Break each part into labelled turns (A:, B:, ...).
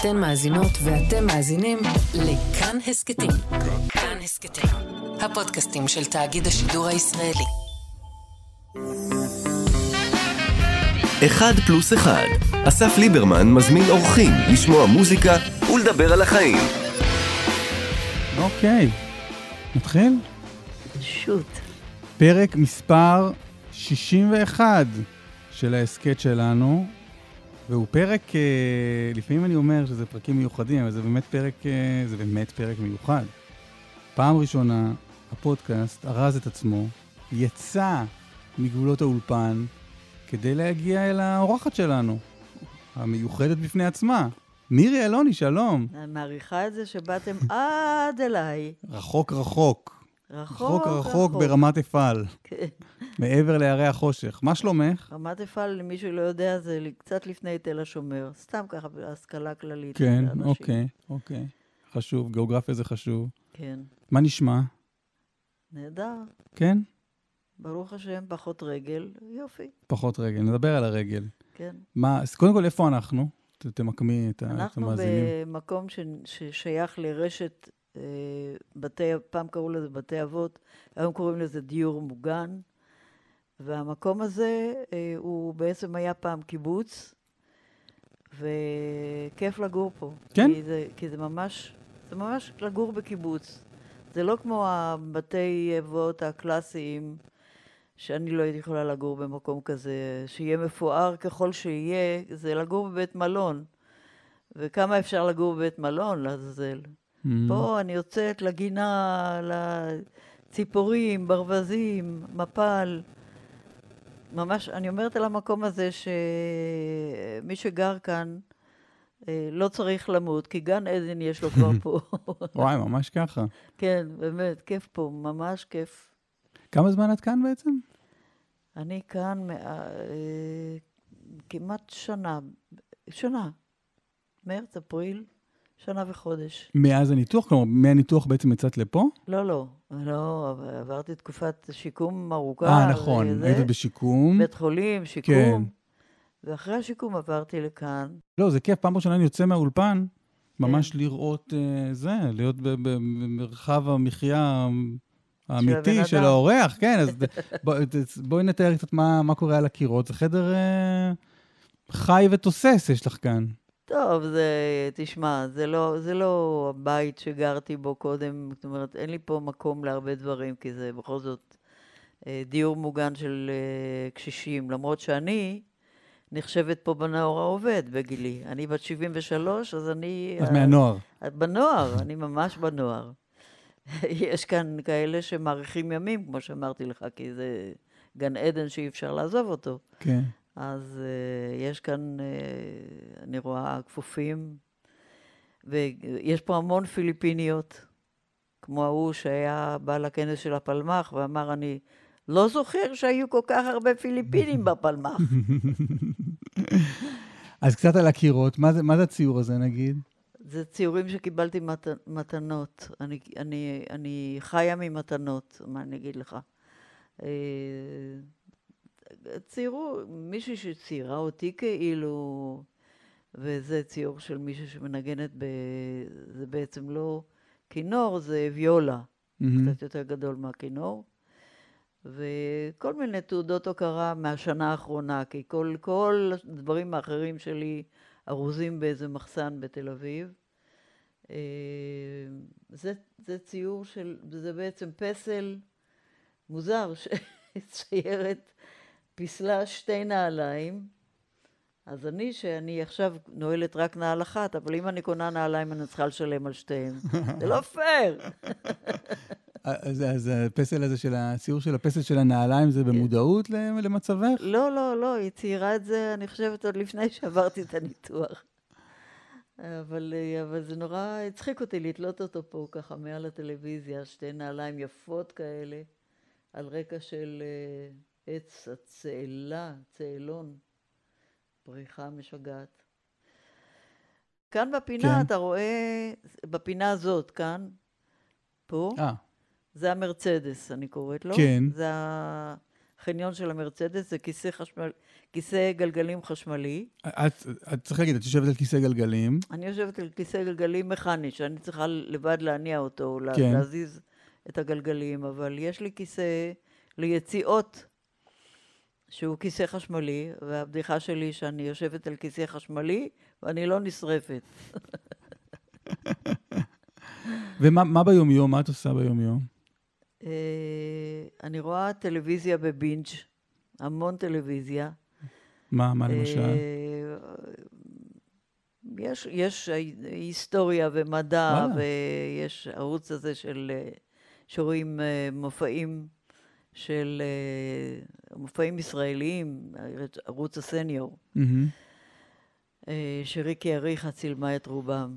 A: אתן מאזינות ואתם מאזינים לכאן הסכתים. כאן הסכתים, הפודקאסטים של תאגיד השידור הישראלי.
B: אחד פלוס אחד. אסף ליברמן מזמין אורחים לשמוע מוזיקה ולדבר על החיים.
C: אוקיי, נתחיל?
D: שוט.
C: פרק מספר 61 של ההסכת שלנו, והוא פרק, אה, לפעמים אני אומר שזה פרקים מיוחדים, אבל זה באמת פרק, אה, זה באמת פרק מיוחד. פעם ראשונה הפודקאסט ארז את עצמו, יצא מגבולות האולפן כדי להגיע אל האורחת שלנו, המיוחדת בפני עצמה. מירי אלוני, שלום.
D: אני מעריכה את זה שבאתם עד אליי.
C: רחוק רחוק.
D: רחוק,
C: רחוק רחוק ברמת אפעל,
D: כן.
C: מעבר להרי החושך. מה שלומך?
D: רמת אפעל, למי שלא יודע, זה קצת לפני תל השומר. סתם ככה, בהשכלה כללית.
C: כן,
D: לאנשים.
C: אוקיי, אוקיי. חשוב, גיאוגרפיה זה חשוב.
D: כן.
C: מה נשמע?
D: נהדר.
C: כן?
D: ברוך השם, פחות רגל. יופי.
C: פחות רגל, נדבר על הרגל.
D: כן.
C: מה, אז קודם כל, איפה אנחנו? ת- תמקמי את את
D: אנחנו
C: המאזינים.
D: במקום ש... ששייך לרשת בתי, פעם קראו לזה בתי אבות, היום קוראים לזה דיור מוגן, והמקום הזה אה, הוא בעצם היה פעם קיבוץ, וכיף לגור פה.
C: כן?
D: כי זה, כי זה ממש, זה ממש לגור בקיבוץ. זה לא כמו הבתי אבות הקלאסיים, שאני לא הייתי יכולה לגור במקום כזה, שיהיה מפואר ככל שיהיה, זה לגור בבית מלון. וכמה אפשר לגור בבית מלון, לעזאזל.
C: Mm,
D: פה אני יוצאת לגינה, לציפורים, ברווזים, מפל. ממש, אני אומרת על המקום הזה שמי שגר כאן אה, לא צריך למות, כי גן עדן יש לו כבר פה.
C: וואי, ממש ככה.
D: כן, באמת, כיף פה, ממש כיף.
C: כמה זמן את כאן בעצם?
D: אני כאן מא- אה, כמעט שנה, שנה, מרץ, אפריל, שנה וחודש.
C: מאז הניתוח? כלומר, מהניתוח בעצם יצאת לפה?
D: לא, לא, לא, עברתי תקופת שיקום ארוכה.
C: אה, נכון. היית בשיקום.
D: בית חולים, שיקום.
C: כן.
D: ואחרי השיקום עברתי לכאן.
C: לא, זה כיף, פעם ראשונה אני יוצא מהאולפן, ממש לראות אה, זה, להיות במרחב המחיה האמיתי של
D: אדם.
C: האורח, כן, אז בוא- בואי נתאר קצת מה מה קורה על הקירות. זה חדר אה, חי ותוסס יש לך כאן.
D: טוב, זה, תשמע, זה לא, זה לא הבית שגרתי בו קודם, זאת אומרת, אין לי פה מקום להרבה דברים, כי זה בכל זאת אה, דיור מוגן של אה, קשישים, למרות שאני נחשבת פה בנוער העובד בגילי. אני בת 73, אז אני...
C: אז
D: אה,
C: מהנוער.
D: את בנוער, אני ממש בנוער. יש כאן כאלה שמאריכים ימים, כמו שאמרתי לך, כי זה גן עדן שאי אפשר לעזוב אותו.
C: כן.
D: אז uh, יש כאן, uh, אני רואה, כפופים, ויש פה המון פיליפיניות, כמו ההוא שהיה בא לכנס של הפלמ"ח ואמר, אני לא זוכר שהיו כל כך הרבה פיליפינים בפלמ"ח.
C: אז קצת על הקירות, מה זה, מה זה הציור הזה נגיד?
D: זה ציורים שקיבלתי מת, מתנות. אני, אני, אני חיה ממתנות, מה אני אגיד לך. ציירו, מישהי שציירה אותי כאילו, וזה ציור של מישהי שמנגנת ב... זה בעצם לא כינור, זה ויולה,
C: מהמם.
D: קצת יותר גדול מהכינור. וכל מיני תעודות הוקרה מהשנה האחרונה, כי כל, כל הדברים האחרים שלי ארוזים באיזה מחסן בתל אביב. אה, זה, זה ציור של, זה בעצם פסל מוזר, שציירת פיסלה שתי נעליים. אז אני, שאני עכשיו נועלת רק נעל אחת, אבל אם אני קונה נעליים אני צריכה לשלם על שתיהן. זה לא פייר.
C: אז, אז הפסל הזה של הציור של הפסל של הנעליים זה במודעות ל- למצבך?
D: לא, לא, לא, היא ציירה את זה, אני חושבת, עוד לפני שעברתי את הניתוח. אבל, אבל זה נורא הצחיק אותי לתלות אותו פה ככה מעל הטלוויזיה, שתי נעליים יפות כאלה, על רקע של אה, עץ הצאלה, צאלון, פריחה משגעת. כאן בפינה
C: כן.
D: אתה רואה, בפינה הזאת, כאן, פה,
C: אה,
D: זה המרצדס, אני קוראת לו.
C: כן.
D: זה. החניון של המרצדס זה כיסא, חשמל, כיסא גלגלים חשמלי.
C: את, את צריך להגיד, את יושבת על כיסא גלגלים.
D: אני יושבת על כיסא גלגלים מכני, שאני צריכה לבד להניע אותו,
C: כן.
D: להזיז את הגלגלים, אבל יש לי כיסא ליציאות, שהוא כיסא חשמלי, והבדיחה שלי שאני יושבת על כיסא חשמלי ואני לא נשרפת.
C: ומה מה ביומיום? מה את עושה ביומיום?
D: אה, אני רואה טלוויזיה בבינג', המון טלוויזיה.
C: מה, מה למשל?
D: אה, יש, יש היסטוריה ומדע,
C: וואלה.
D: ויש ערוץ הזה של, אה, שרואים מופעים של, אה, מופעים ישראליים, ערוץ הסניור,
C: מהמם.
D: אה, שריקי אריכה צילמה את רובם.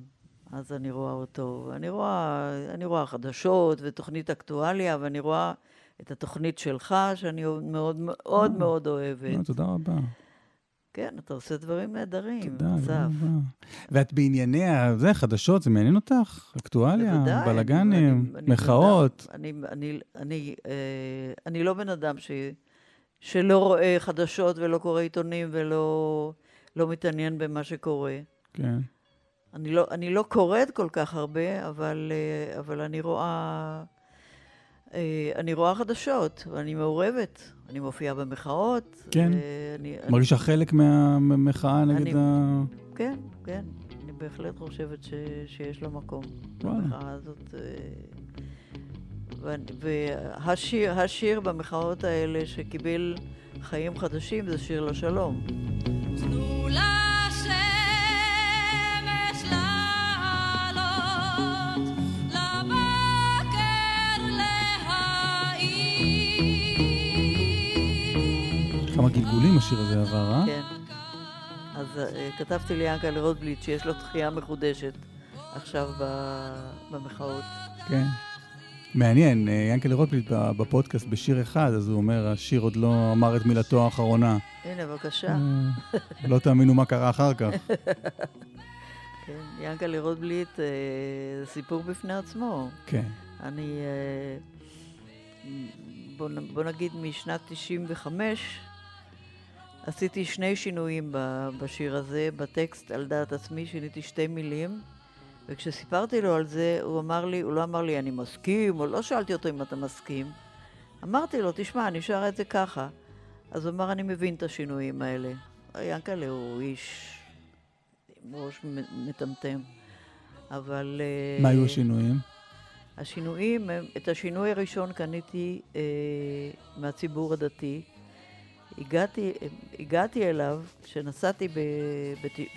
D: אז אני רואה אותו. אני רואה, אני רואה חדשות ותוכנית אקטואליה, ואני רואה את התוכנית שלך, שאני מאוד מאוד מאוד אוהבת.
C: אה, תודה רבה.
D: כן, אתה עושה דברים נהדרים, אסף.
C: ואת בענייני, זה, חדשות, זה מעניין אותך? אקטואליה, בלאגנים, מחאות.
D: אני, אני, אני, אה, אני לא בן אדם ש, שלא רואה חדשות ולא קורא עיתונים ולא לא מתעניין במה שקורה.
C: כן.
D: אני לא, אני לא קוראת כל כך הרבה, אבל, אה, אבל אני רואה... אה, אני רואה חדשות, ואני מעורבת. אני מופיעה במחאות.
C: כן.
D: אני, אני,
C: מרגישה חלק מהמחאה נגד
D: אני-
C: ה...
D: כן, כן. אני בהחלט חושבת ש, שיש לה מקום.
C: וואלה.
D: במחאה הזאת. אה, והשיר השיר במחאות האלה שקיבל חיים חדשים זה שיר לשלום.
E: תנו לשמש
C: כמה גלגולים השיר הזה עבר, אה?
D: כן. אז אה, כתבתי ליענקלה רוטבליט שיש לו תחייה מחודשת עכשיו במחאות.
C: כן. מעניין, אה, ינקלה רוטבליט בפודקאסט בשיר אחד, אז הוא אומר, השיר עוד לא אמר את מילתו האחרונה.
D: הנה, בבקשה.
C: אה, לא תאמינו מה קרה אחר כך.
D: כן, ינקלה רוטבליט זה סיפור בפני עצמו.
C: כן.
D: אני, בוא נגיד משנת 95, עשיתי שני שינויים בשיר הזה, בטקסט על דעת עצמי, שיניתי שתי מילים, וכשסיפרתי לו על זה, הוא אמר לי, הוא לא אמר לי אני מסכים, או לא שאלתי אותו אם אתה מסכים. אמרתי לו, תשמע, אני שרה את זה ככה. אז הוא אמר, אני מבין את השינויים האלה. ינקלה הוא איש עם ראש מטמטם, אבל... אה,
C: מה היו השינויים?
D: השינויים, את השינוי הראשון קניתי אה, מהציבור הדתי. הגעתי, הגעתי אליו כשנסעתי ב,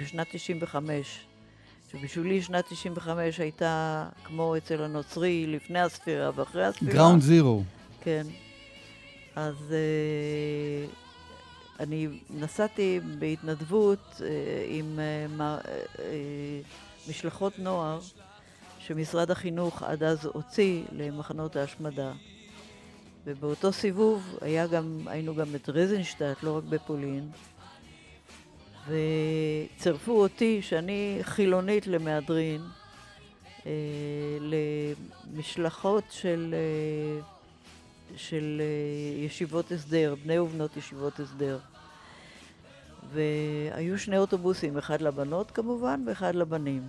D: בשנת 95, שבשבילי שנת 95 הייתה כמו אצל הנוצרי לפני הספירה ואחרי הספירה.
C: גראונד זירו.
D: כן. אז אה, אני נסעתי בהתנדבות אה, עם מה- אה, אה, משלחות נוער שמשרד החינוך עד אז הוציא למחנות ההשמדה. ובאותו סיבוב היה גם, היינו גם ברזנשטט, לא רק בפולין, וצירפו אותי, שאני חילונית למהדרין, אה, למשלחות של, אה, של אה, ישיבות הסדר, בני ובנות ישיבות הסדר. והיו שני אוטובוסים, אחד לבנות כמובן ואחד לבנים.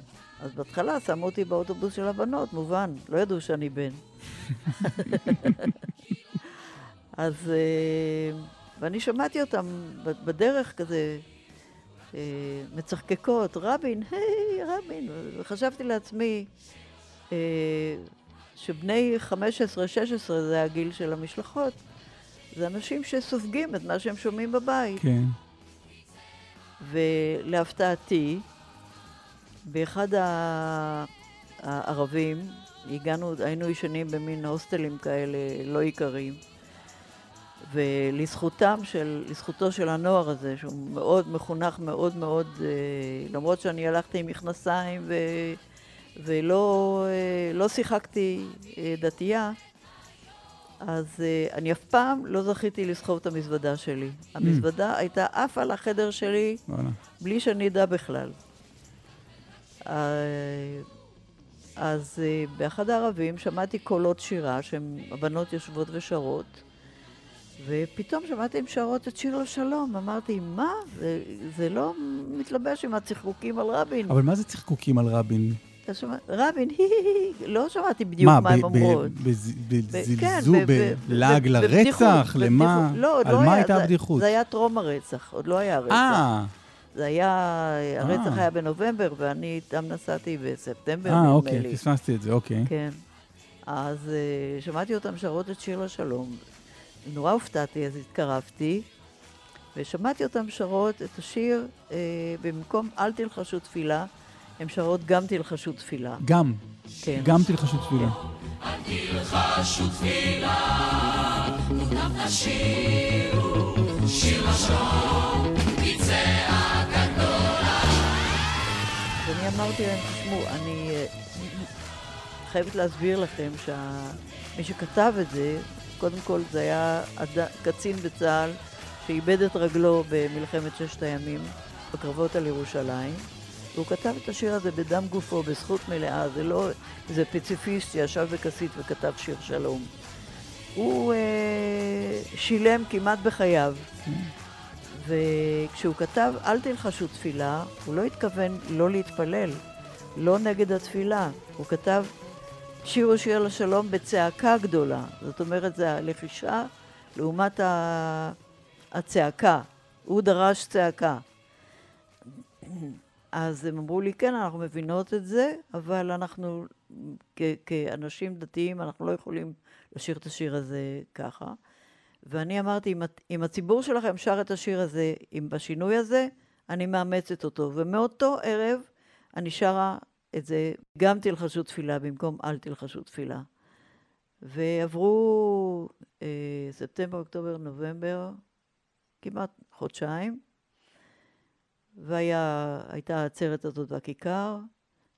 D: אז בהתחלה שמו אותי באוטובוס של הבנות, מובן, לא ידעו שאני בן. אז, אה, ואני שמעתי אותם בדרך כזה, אה, מצחקקות, רבין, היי, רבין, וחשבתי לעצמי אה, שבני 15-16 זה הגיל של המשלחות, זה אנשים שסופגים את מה שהם שומעים בבית.
C: כן.
D: ולהפתעתי, באחד הערבים, הגענו, היינו ישנים במין הוסטלים כאלה לא עיקריים, ולזכותם של, לזכותו של הנוער הזה, שהוא מאוד מחונך מאוד מאוד, אה, למרות שאני הלכתי עם מכנסיים ו, ולא אה, לא שיחקתי אה, דתייה, אז אה, אני אף פעם לא זכיתי לסחוב את המזוודה שלי. המזוודה הייתה עפה על החדר שלי
C: וואלה.
D: בלי שאני אדע בכלל. אה, אז אה, באחד הערבים שמעתי קולות שירה, שהבנות יושבות ושרות, ופתאום שמעתי הן שרות את שיר לשלום. אמרתי, מה? זה, זה לא מתלבש עם הצחקוקים על רבין.
C: אבל מה זה צחקוקים על רבין?
D: שומע, רבין, לא שמעתי בדיוק מה,
C: ב-
D: הן
C: ב-
D: אומרות. כן,
C: בזלזול, בלעג לרצח? למה?
D: לא,
C: על
D: לא
C: מה
D: היה,
C: הייתה הבדיחות?
D: זה היה טרום הרצח, עוד לא היה רצח.
C: אה,
D: זה היה, הרצח
C: אה.
D: היה בנובמבר, ואני איתם נסעתי בספטמבר,
C: אה,
D: נדמה
C: אוקיי,
D: לי.
C: פספסתי את זה, אוקיי.
D: כן. אז אה, שמעתי אותם שרות את שיר לשלום. נורא הופתעתי, אז התקרבתי, ושמעתי אותם שרות את השיר, אה, במקום אל תלחשו תפילה, הם שרות גם תלחשו תפילה.
C: גם,
D: כן.
C: גם תלחשו תפילה.
D: אז אני אמרתי להם, תשמעו, אני אה, חייבת להסביר לכם שמי שכתב את זה, קודם כל זה היה אד... קצין בצה"ל שאיבד את רגלו במלחמת ששת הימים, בקרבות על ירושלים, והוא כתב את השיר הזה בדם גופו, בזכות מלאה, זה לא איזה פציפיסט שישב בכסית וכתב שיר שלום. הוא אה, שילם כמעט בחייו. וכשהוא כתב אל תלחשו תפילה, הוא לא התכוון לא להתפלל, לא נגד התפילה. הוא כתב שירו שיר לשלום בצעקה גדולה. זאת אומרת, זה הלחישה לעומת ה... הצעקה. הוא דרש צעקה. אז הם אמרו לי, כן, אנחנו מבינות את זה, אבל אנחנו, כ- כאנשים דתיים, אנחנו לא יכולים לשיר את השיר הזה ככה. ואני אמרתי, אם, אם הציבור שלכם שר את השיר הזה, אם בשינוי הזה, אני מאמצת אותו. ומאותו ערב אני שרה את זה, גם תלחשו תפילה במקום אל תלחשו תפילה. ועברו אה, ספטמבר, אוקטובר, נובמבר, כמעט חודשיים, והייתה העצרת הזאת בכיכר,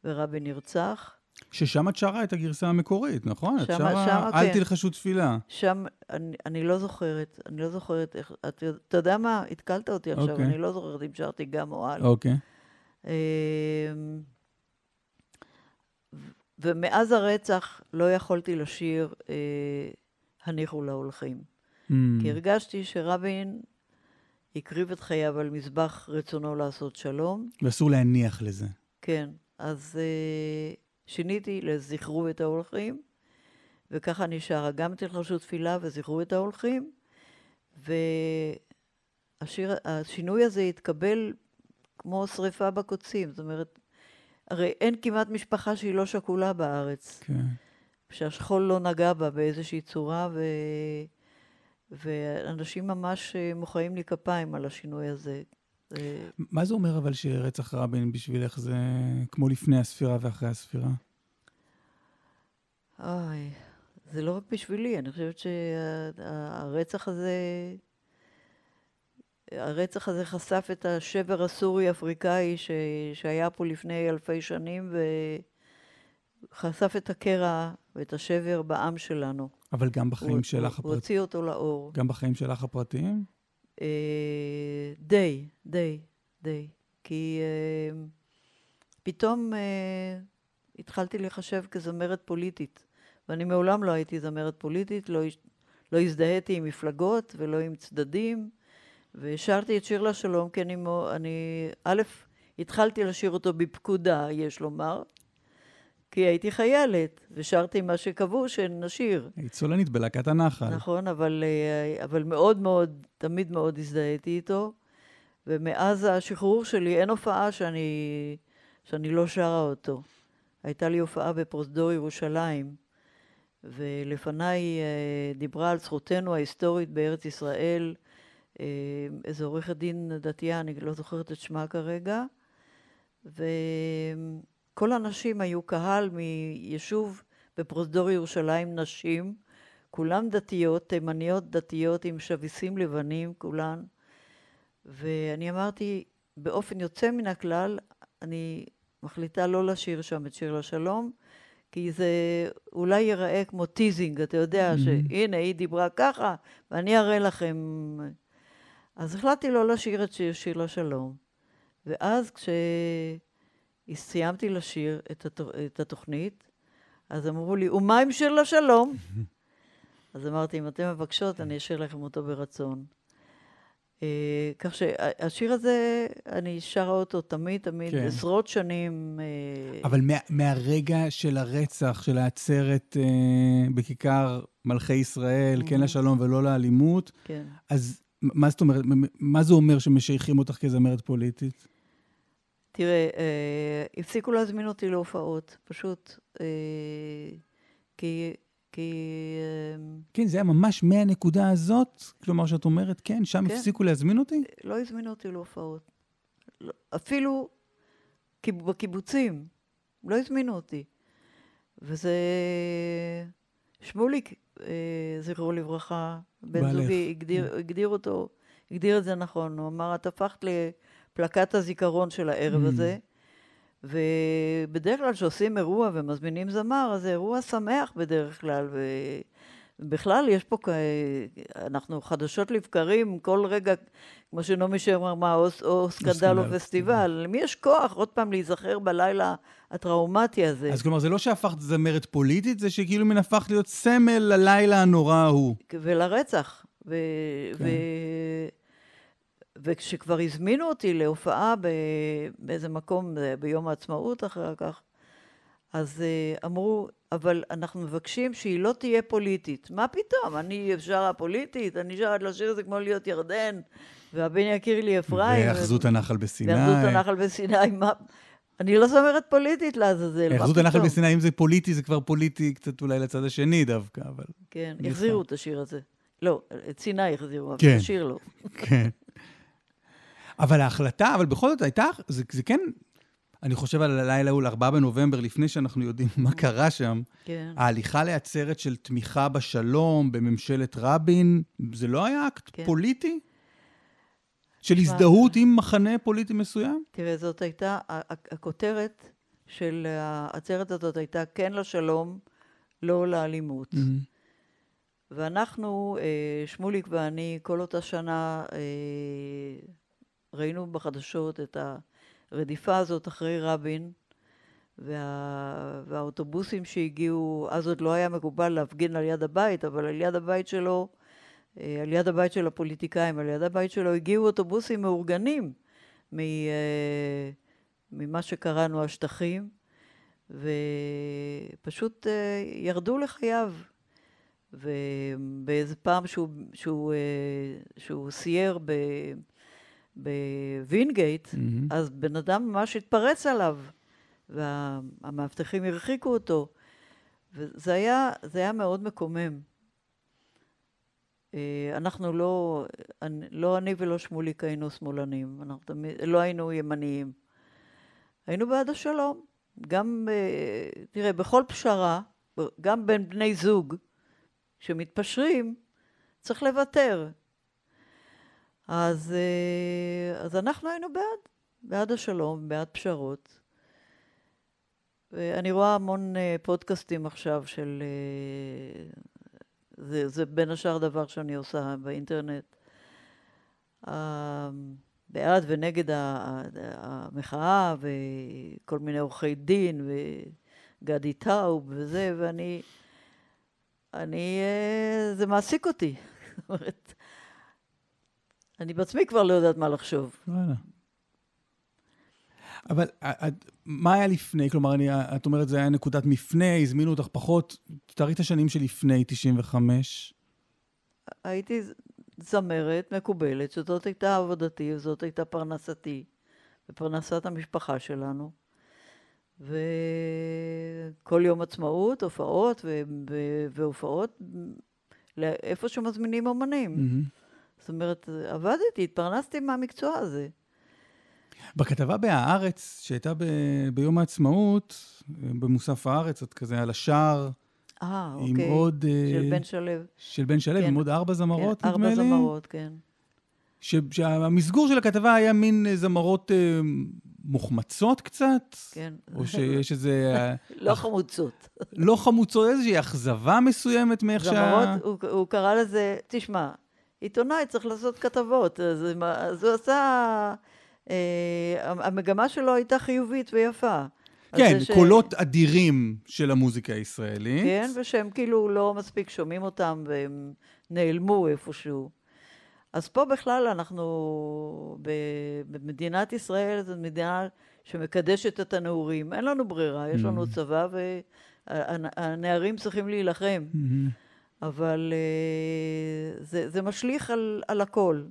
D: ורבין נרצח.
C: ששם את שרה את הגרסה המקורית, נכון? את
D: שמה-
C: שרה
D: שמה,
C: אל
D: כן.
C: תלחשו תפילה.
D: שם, אני, אני לא זוכרת, אני לא זוכרת איך, אתה, אתה יודע מה? התקלת אותי עכשיו,
C: אוקיי.
D: אני לא זוכרת אם שרתי גם או על.
C: אוקיי.
D: אמ, ומאז הרצח לא יכולתי לשיר אה, הניחו להולכים.
C: Mm,
D: כי הרגשתי שרבין הקריב את חייו על מזבח רצונו לעשות שלום.
C: ואסור להניח לזה.
D: כן, אז אה, שיניתי לזכרו את ההולכים, וככה אני שרה גם תלחשו תפילה וזכרו את ההולכים, והשינוי הזה התקבל כמו שריפה בקוצים, זאת אומרת, הרי אין כמעט משפחה שהיא לא שכולה בארץ,
C: כן.
D: שהשכול לא נגע בה באיזושהי צורה, ו... ואנשים ממש מוחאים לי כפיים על השינוי הזה. זה-
C: מה זה אומר אבל שרצח רבין בשבילך זה כמו לפני הספירה ואחרי הספירה?
D: אוי, זה לא רק בשבילי, אני חושבת שהרצח הזה, הרצח הזה חשף את השבר הסורי-אפריקאי ש, שהיה פה לפני אלפי שנים, וחשף את הקרע ואת השבר בעם שלנו.
C: אבל גם בחיים
D: הוא-
C: שלך
D: הוא
C: הפרטיים?
D: הוציא אותו לאור.
C: גם בחיים שלך הפרטיים?
D: די, די, די. כי אה, פתאום אה, התחלתי להיחשב כזמרת פוליטית, ואני מעולם לא הייתי זמרת פוליטית, לא, לא הזדהיתי עם מפלגות ולא עם צדדים, ושרתי את שיר לשלום, כי אני, אני א', התחלתי לשיר אותו בפקודה, יש לומר, כי הייתי חיילת, ושרתי מה שקבעו שנשיר.
C: היית סולנית בלהקת הנחל.
D: נכון, אבל, אה, אבל מאוד מאוד, תמיד מאוד הזדהיתי איתו, ומאז השחרור שלי אין הופעה שאני, שאני לא שרה אותו. הייתה לי הופעה בפרוזדור ירושלים, ולפניי אה, דיברה על זכותנו ההיסטורית בארץ ישראל אה, איזו עורכת דין דתייה, אני לא זוכרת את שמה כרגע, וכל הנשים היו קהל מיישוב בפרוזדור ירושלים, נשים, כולן דתיות, תימניות דתיות עם שביסים לבנים, כולן. ואני אמרתי, באופן יוצא מן הכלל, אני מחליטה לא לשיר שם את שיר לשלום, כי זה אולי ייראה כמו teasing, אתה יודע,
C: Mhm.
D: שהנה, היא דיברה ככה, ואני אראה לכם. אז החלטתי לא לשיר את שיר, שיר לשלום. ואז כשסיימתי לשיר את, התו, את התוכנית, אז אמרו לי, ומה עם שיר לשלום? אז אמרתי, אם אתן מבקשות, אני אשאיר לכם אותו ברצון. אה, כך שהשיר הזה, אני שרה אותו תמיד, תמיד,
C: כן.
D: עשרות שנים. אה,
C: אבל מה, מהרגע של הרצח, של העצרת אה, בכיכר מלכי ישראל, כן לשלום ולא לאלימות,
D: כן.
C: אז מה זאת אומרת, מה זה אומר שמשייכים אותך כזמרת פוליטית?
D: תראה, אה, הפסיקו להזמין אותי להופעות, פשוט. אה, כי... כי... אה,
C: כן, זה היה ממש מהנקודה הזאת, כלומר שאת אומרת, כן, שם
D: כן.
C: הפסיקו להזמין אותי?
D: לא הזמינו אותי להופעות. לא, אפילו קיב- בקיבוצים, לא הזמינו אותי. וזה... שמוליק, אה, זכרו לברכה, בן
C: בעלך,
D: זוגי, הגדיר, הגדיר אותו, הגדיר את זה נכון. הוא אמר, את הפכת לפלקט הזיכרון של הערב
C: Mm.
D: הזה. ובדרך כלל כשעושים אירוע ומזמינים זמר, אז זה אירוע שמח בדרך כלל, ובכלל יש פה, כ- אנחנו חדשות לבקרים, כל רגע, כמו שנעמי שמר אמרה, או, או סקנדל, או פסטיבל, למי יש כוח עוד פעם להיזכר בלילה הטראומטי הזה?
C: אז כלומר, זה לא שהפכת זמרת פוליטית, זה שכאילו מן הפכת להיות סמל ללילה הנורא ההוא.
D: ולרצח. ו...
C: כן.
D: ו... וכשכבר הזמינו אותי להופעה. באיזה מקום, ב- ביום העצמאות אחר כך, אז uh, אמרו, אבל אנחנו מבקשים שהיא לא תהיה פוליטית. מה פתאום? אני שרה פוליטית, אני שרה לשיר את זה כמו להיות ירדן, והבן יכיר לי אפרים.
C: והאחזות הנחל בסיני.
D: ואחזות הנחל בסיני, מה... אני לא זמרת פוליטית לעזאזל, מה
C: האחזות הנחל? בסיני, אם זה פוליטי, זה כבר פוליטי קצת אולי לצד השני דווקא, אבל...
D: כן. החזירו את השיר הזה. לא, את סיני החזירו, אבל
C: כן.
D: השיר לא.
C: כן. אבל ההחלטה, אבל בכל זאת הייתה, זה, זה כן, אני חושב על הלילה ההוא, 4 בנובמבר, לפני שאנחנו יודעים מה קרה שם,
D: כן.
C: ההליכה לעצרת של תמיכה בשלום בממשלת רבין, זה לא היה אקט
D: כן.
C: פוליטי? של הזדהות עם מחנה פוליטי מסוים?
D: תראה, זאת הייתה, הכותרת של העצרת הזאת הייתה כן לשלום, לא לאלימות. ואנחנו, אה, שמוליק ואני, כל אותה שנה אה, ראינו בחדשות את הרדיפה הזאת אחרי רבין, וה, והאוטובוסים שהגיעו, אז עוד לא היה מקובל להפגין על יד הבית, אבל על יד הבית שלו, אה, על יד הבית של הפוליטיקאים, על יד הבית שלו הגיעו אוטובוסים מאורגנים מ, אה, ממה שקראנו השטחים, ופשוט אה, ירדו לחייו. ובאיזה פעם שהוא, שהוא, שהוא סייר ב, בווינגייט,
C: מהמם.
D: אז בן אדם ממש התפרץ עליו, והמאבטחים הרחיקו אותו. וזה היה, היה מאוד מקומם. אה, אנחנו לא, אני- לא אני ולא שמוליק היינו שמאלנים, אנחנו תמיד, לא היינו ימניים. היינו בעד השלום. גם, אה, תראה, בכל פשרה, גם בין בני זוג שמתפשרים, צריך לוותר. אז, אה, אז אנחנו היינו בעד, בעד השלום, בעד פשרות. ואני רואה המון אה, פודקאסטים עכשיו של... אה, זה, זה בין השאר דבר שאני עושה באינטרנט. בעד ונגד המחאה וכל מיני עורכי דין וגדי טאוב וזה, ואני... אני... זה מעסיק אותי. זאת אומרת, אני בעצמי כבר לא יודעת מה לחשוב.
C: וואלה. אבל אה, את- מה היה לפני? כלומר, אני, את אומרת, זה היה נקודת מפנה, הזמינו אותך פחות. תארי את השנים שלפני 95.
D: הייתי זמרת מקובלת, שזאת הייתה עבודתי וזאת הייתה פרנסתי ופרנסת המשפחה שלנו. וכל יום עצמאות, הופעות ו- ו- והופעות לאיפה שמזמינים אומנים.
C: מהמם.
D: זאת אומרת, עבדתי, התפרנסתי מהמקצוע הזה.
C: בכתבה ב"הארץ", שהייתה ב- ביום העצמאות, במוסף הארץ, את כזה על השער,
D: אה,
C: עם
D: אוקיי.
C: עוד... אה,
D: של בן שלו.
C: של בן שלו,
D: כן.
C: עם עוד ארבע זמרות,
D: כן,
C: נדמה לי.
D: ארבע זמרות, כן.
C: ש- שהמסגור של הכתבה היה מין אה, זמרות אה, מוחמצות קצת,
D: כן.
C: או שיש איזה... אה,
D: לא חמוצות.
C: לא חמוצות, איזושהי אכזבה מסוימת מאיך שה...
D: זמרות, הוא, הוא קרא לזה, תשמע, עיתונאי צריך לעשות כתבות, אז, אז הוא עשה, אה, המגמה שלו הייתה חיובית ויפה.
C: כן,
D: ש-
C: קולות אדירים של המוזיקה הישראלית.
D: כן, ושהם כאילו לא מספיק שומעים אותם והם נעלמו איפשהו. אז פה בכלל אנחנו, במדינת ישראל זו מדינה שמקדשת את הנעורים. אין לנו ברירה, יש לנו צבא והנערים צריכים להילחם.
C: מהמם.
D: אבל אה, זה, זה משליך על, על הכל.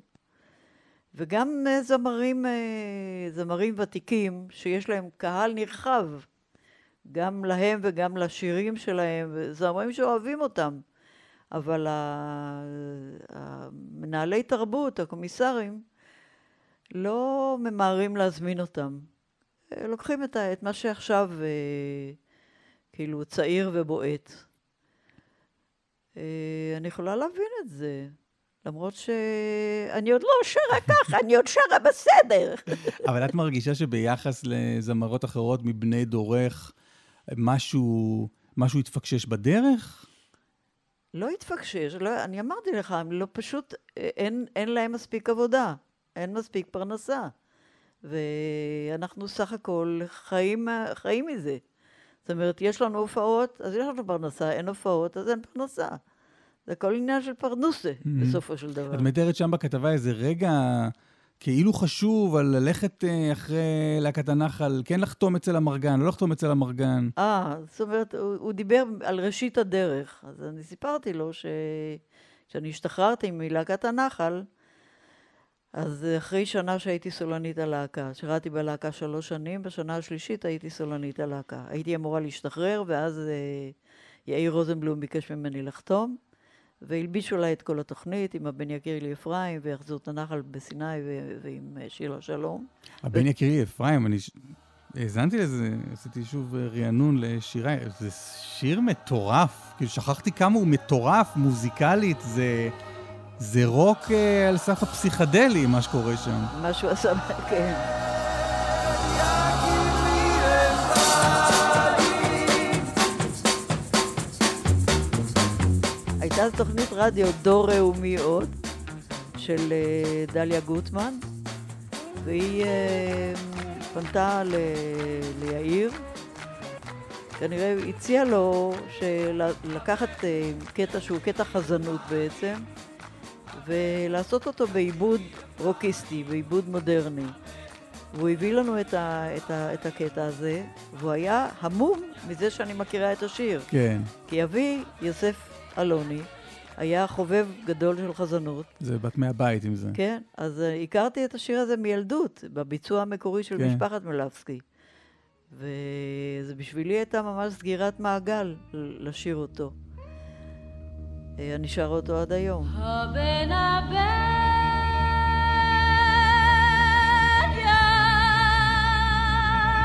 D: וגם אה, זמרים, אה, זמרים ותיקים, שיש להם קהל נרחב, גם להם וגם לשירים שלהם, זמרים שאוהבים אותם. אבל המנהלי תרבות, הקומיסרים, לא ממהרים להזמין אותם. לוקחים את, את מה שעכשיו כאילו צעיר ובועט. אה, אני יכולה להבין את זה, למרות שאני עוד לא שרה ככה, אני עוד שרה בסדר.
C: אבל את מרגישה שביחס לזמרות אחרות מבני דורך, משהו, משהו התפקשש בדרך?
D: לא התפקשש, לא, אני אמרתי לך, הם לא פשוט, אין, אין להם מספיק עבודה, אין מספיק פרנסה. ואנחנו סך הכל חיים, חיים מזה. זאת אומרת, יש לנו הופעות, אז יש לנו פרנסה, אין הופעות, אז אין פרנסה. זה הכל עניין של פרנוסה, בסופו של דבר.
C: את מתארת שם בכתבה איזה רגע כאילו חשוב על ללכת אה, אחרי להקת הנחל, כן לחתום אצל המרגן, לא לחתום אצל המרגן.
D: אה, זאת אומרת, הוא, הוא דיבר על ראשית הדרך. אז אני סיפרתי לו שכשאני השתחררתי מלהקת הנחל, אז אחרי שנה שהייתי סולנית הלהקה, שירתי בלהקה שלוש שנים, בשנה השלישית הייתי סולנית הלהקה. הייתי אמורה להשתחרר, ואז אה, יאיר רוזנבלום ביקש ממני לחתום, והלבישו לה את כל התוכנית עם הבן יקיר לי אפרים, ויחזור את הנחל בסיני ו- ועם אה, שילה שלום.
C: הבן יקירי אפרים, אני האזנתי לזה, עשיתי שוב אה, רענון לשיריי, זה שיר מטורף, כאילו שכחתי כמה הוא מטורף מוזיקלית, זה, זה רוק אה, על סף הפסיכדלי, מה שקורה שם.
D: מה שהוא עשה, כן. הייתה תוכנית רדיו דור ראומי עוד, של אה, דליה גוטמן, והיא אה, פנתה ל- ליאיר, כנראה הציעה לו של- לקחת אה, קטע שהוא קטע חזנות בעצם, ולעשות אותו בעיבוד רוקיסטי, בעיבוד מודרני. והוא הביא לנו את, ה, את, ה, את הקטע הזה, והוא היה המום מזה שאני מכירה את השיר.
C: כן,
D: כי אבי, יוסף אלוני, היה חובב גדול של חזנות,
C: זה בת מהבית עם זה.
D: כן? אז uh, הכרתי את השיר הזה מילדות, בביצוע המקורי של
C: כן.
D: משפחת מלבסקי. וזה בשבילי הייתה ממש סגירת מעגל לשיר אותו. אה, אני שרה אותו עד היום.
E: הבן הבן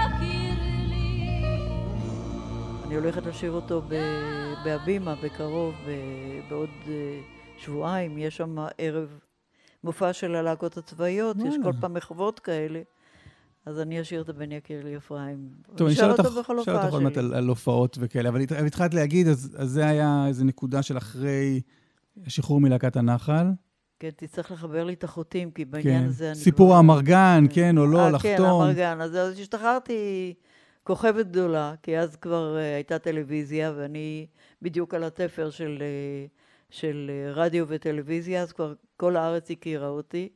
E: יכיר לי
D: אני הולכת לשיר אותו בהבימה בקרוב, בעוד אה, שבועיים. יש שם ערב מופע של הלהקות הצבאיות, יש כל
C: וואלה.
D: פעם מחוות כאלה. אז אני אשיר את הבן יקיר לי אפרים.
C: טוב, אני אשאל אותך עוד מעט. על, הופעות וכאלה, אבל הת- אבל התחלת להגיד, אז, אז זה היה איזו נקודה של אחרי השחרור מלהקת הנחל.
D: כן, תצטרך לחבר לי את החוטים, כי בעניין
C: כן.
D: הזה אני...
C: סיפור
D: כבר-
C: האמרגן, כן או לא,
D: אה,
C: לחתום.
D: כן, המרגן. אז, אז השתחררתי כוכבת גדולה, כי אז כבר uh, הייתה טלוויזיה, ואני בדיוק על התפר של, uh, של uh, רדיו וטלוויזיה, אז כבר כל הארץ הכירה אותי.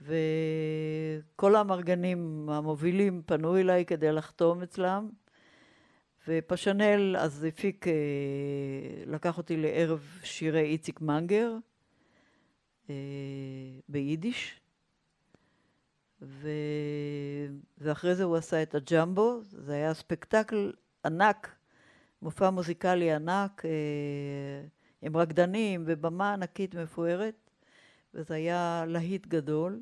D: וכל האמרגנים המובילים פנו אליי כדי לחתום אצלם, ופשנל אז הפיק, אה, לקח אותי לערב שירי איציק מנגר אה, ביידיש, ו... ואחרי זה הוא עשה את הג'מבו, זה היה ספקטקל ענק, מופע מוזיקלי ענק, אה, עם רקדנים ובמה ענקית מפוארת, וזה היה להיט גדול,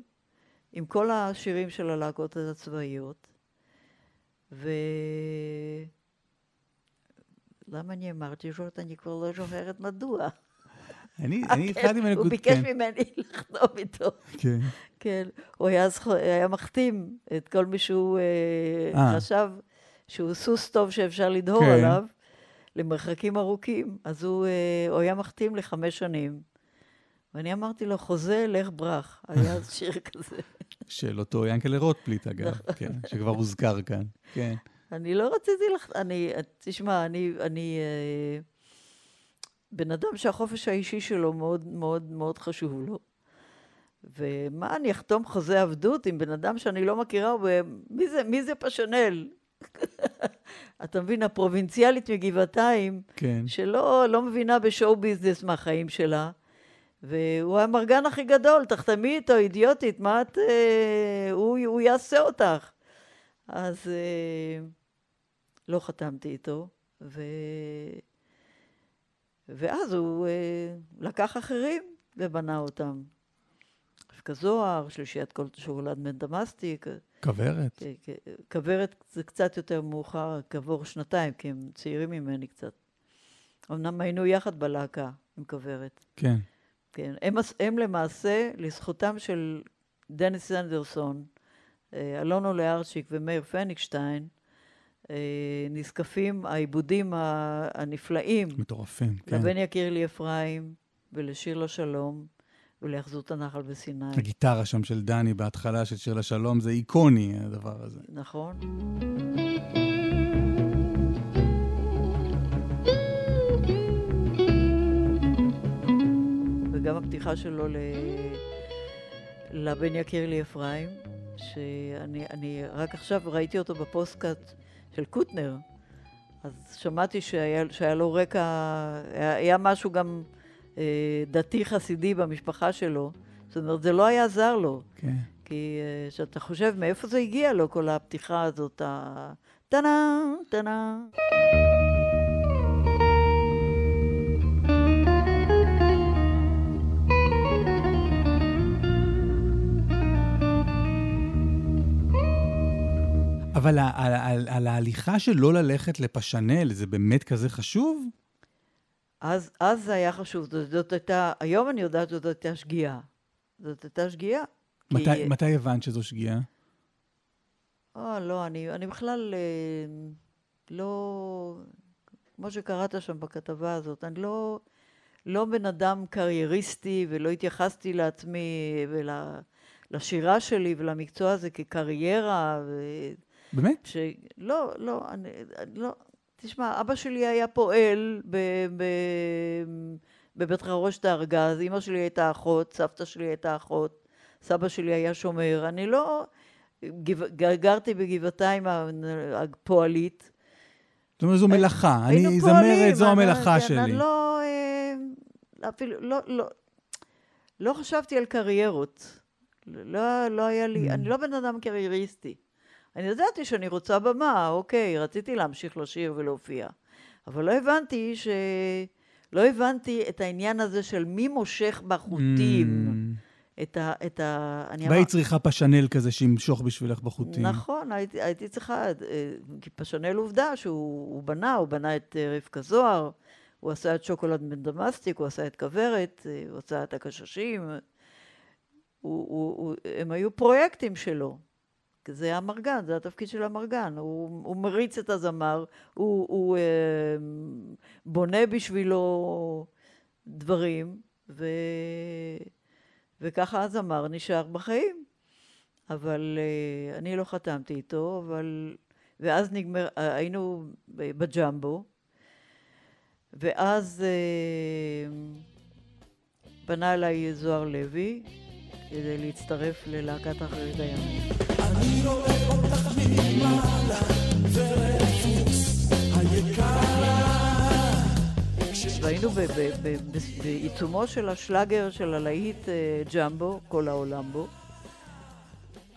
D: עם כל השירים של הלהקות הצבאיות. ו... למה אני אמרתי זאת? אני כבר לא זוכרת מדוע.
C: אני התחלתי
D: הוא
C: מנקוד...
D: ביקש
C: כן,
D: ממני לחתום איתו.
C: כן.
D: כן, הוא היה, מחתים את כל מי שהוא אה,
C: אה.
D: חשב שהוא סוס טוב שאפשר לדהור
C: כן.
D: עליו למרחקים ארוכים. אז הוא, אה, הוא היה מחתים לחמש שנים. ואני אמרתי לו, חוזה, לך ברח. היה שיר כזה.
C: של אותו ינקלה רוטפליט, אגב, כן, שכבר הוזכר כאן. כן.
D: אני לא רציתי לך... אני... תשמע, אני... אני אה, בן אדם שהחופש האישי שלו מאוד מאוד מאוד חשוב לו. ומה, אני אחתום חוזה עבדות עם בן אדם שאני לא מכירה? ומי זה, מי זה פשנל? אתה מבין, הפרובינציאלית מגבעתיים,
C: כן.
D: שלא לא מבינה ב show business מהחיים שלה, והוא האמרגן הכי גדול, תחתמי איתו, אידיוטית, מה את... אה, הוא, הוא יעשה אותך. אז אה, לא חתמתי איתו, ו... ואז הוא אה, לקח אחרים ובנה אותם. רבקה זוהר, שלישיית כל שוקולד מנטה מסטיק,
C: כוורת.
D: כוורת זה קצת יותר מאוחר, כעבור שנתיים, כי הם צעירים ממני קצת. אמנם היינו יחד בלהקה עם כוורת.
C: כן.
D: כן, הם, הם למעשה, לזכותם של דניס אנדרסון, אה, אלונו לארצ'יק ומאיר פניגשטיין, אה, נזקפים העיבודים הנפלאים
C: מטורפים, כן.
D: לבן יקיר לי אפרים ולשיר לשלום ולאחזות הנחל בסיני.
C: הגיטרה שם של דני בהתחלה של שיר לשלום, זה איקוני הדבר הזה.
D: נכון? וגם הפתיחה שלו ל... לבן יקיר לי אפרים, שאני אני רק עכשיו ראיתי אותו בפוסטקאט של קוטנר, אז שמעתי שהיה, שהיה לו רקע, היה, היה משהו גם אה, דתי חסידי במשפחה שלו, זאת אומרת, זה לא היה זר לו.
C: כן.
D: כי אה, שאתה חושב מאיפה זה הגיע לו, כל הפתיחה הזאת, ה... טנה, טנה.
C: אבל על, על, על ההליכה של לא ללכת לפשנל, זה באמת כזה חשוב?
D: אז, אז זה היה חשוב, זאת, זאת הייתה, היום אני יודעת שזאת הייתה שגיאה. זאת הייתה שגיאה. כי-
C: מתי, מתי הבנת שזו שגיאה?
D: אה, לא, אני, אני בכלל אה, לא... כמו שקראת שם בכתבה הזאת, אני לא, לא בן אדם קרייריסטי ולא התייחסתי לעצמי ולשירה שלי ולמקצוע הזה כקריירה. ו...
C: באמת?
D: ש... לא, לא, אני, אני לא... תשמע, אבא שלי היה פועל ב... ב... בבית חרושת הארגז, אימא שלי הייתה אחות, סבתא שלי הייתה אחות, סבא שלי היה שומר. אני לא... גב... גרתי בגבעתיים הפועלית.
C: זאת אומרת, זו מלאכה.
D: היינו
C: אני זמרת, זו
D: אני-
C: המלאכה
D: כן,
C: שלי.
D: אני לא... אה, אפילו... לא, לא, לא חשבתי על קריירות. לא, לא היה לי...
C: Mm.
D: אני לא בן אדם קרייריסטי. אני ידעתי שאני רוצה במה, אוקיי, רציתי להמשיך לשיר ולהופיע. אבל לא הבנתי ש... לא הבנתי את העניין הזה של מי מושך בחוטים.
C: Mm.
D: את ה... את ה... אני
C: והיית צריכה פשנל כזה שימשוך בשבילך בחוטים.
D: נכון, הייתי, הייתי צריכה, אה, כי פשנל עובדה שהוא הוא בנה, הוא בנה את אה, רבקה זוהר, הוא עשה את שוקולד בן דמאסטיק, הוא עשה את כוורת, אה, הוא עשה את הקששים. הוא, הוא, הוא, הם היו פרויקטים שלו. זה המרגן, זה התפקיד של המרגן. הוא, הוא מריץ את הזמר, הוא, הוא אה, בונה בשבילו דברים, ו, וככה הזמר נשאר בחיים. אבל uh, אני לא חתמתי איתו, אבל... ואז נגמר, uh, היינו בג'מבו, ואז uh, פנה אליי זוהר לוי כדי להצטרף ללהקת אחרית הימים. ב- בעיצומו של השלאגר של הלהיט אה, ג'מבו, כל העולם בו,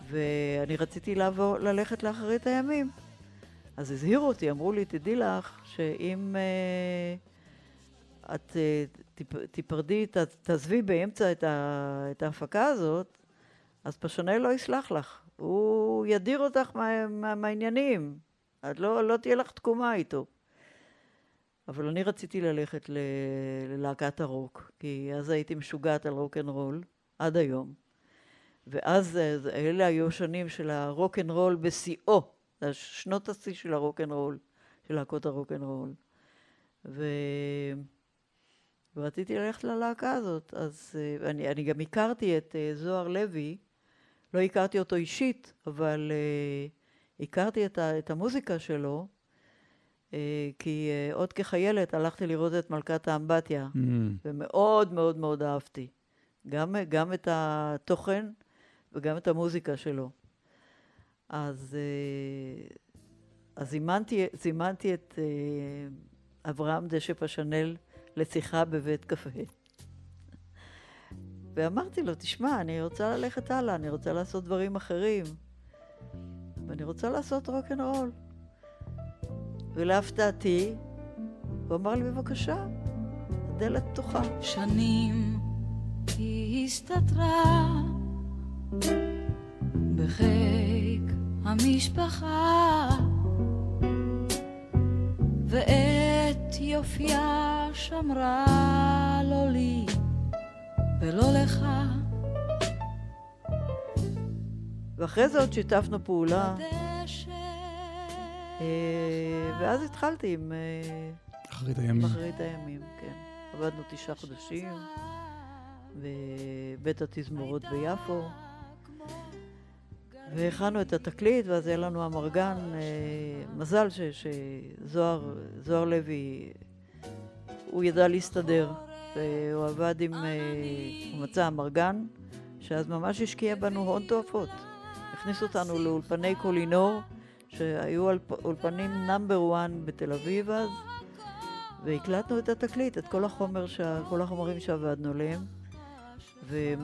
D: ואני רציתי לעבור, ללכת לאחרית הימים. אז הזהירו אותי, אמרו לי, תדעי לך שאם אה, את אה, תיפ, תיפרדי, ת, תעזבי באמצע את, ה, את ההפקה הזאת, אז פשנל לא יסלח לך. הוא ידיר אותך מה, מה, מהעניינים. את לא, לא תהיה לך תקומה איתו. אבל אני רציתי ללכת ל- ללהקת הרוק, כי אז הייתי משוגעת על רוק אנד רול, עד היום. ואז אלה היו שנים של הרוק אנד רול בשיאו, שנות השיא של הרוק אנד רול, של להקות הרוק אנד רול. ו... ורציתי ללכת ללהקה הזאת, אז אה, אני, אני גם הכרתי את אה, זוהר לוי, לא הכרתי אותו אישית, אבל אה, הכרתי את, ה, את המוזיקה שלו, אה, כי אה, עוד כחיילת הלכתי לראות את מלכת האמבטיה,
C: Mm.
D: ומאוד מאוד מאוד אהבתי. גם, גם את התוכן וגם את המוזיקה שלו. אז, אה, אז זימנתי, זימנתי את אה, אברהם דשא פשנל לשיחה בבית קפה. ואמרתי לו, תשמע, אני רוצה ללכת הלאה, אני רוצה לעשות דברים אחרים. ואני רוצה לעשות רוקנרול. ולהפתעתי, הוא אמר לי, בבקשה, הדלת פתוחה.
E: שנים היא הסתתרה בחיק המשפחה ואת יופייה שמרה לא לי ולא לך
D: ואחרי זה עוד שיתפנו פעולה, אה, ואז התחלתי עם אה,
C: אחרית הימים.
D: אחרית הימים, כן. עבדנו תשעה חודשים בבית התזמורות ביפו, והכנו את התקליט, ואז היה לנו אמרגן. אה, מזל ש- שזוהר זוהר לוי, הוא ידע להסתדר, והוא עבד עם, אה, הוא מצא אמרגן, שאז ממש השקיע בנו הון תועפות. הכניס אותנו לאולפני קולינור, שהיו אולפ- אולפנים נאמבר 1 בתל אביב אז, והקלטנו את התקליט, את כל החומר, שה, כל החומרים שעבדנו עליהם, וזה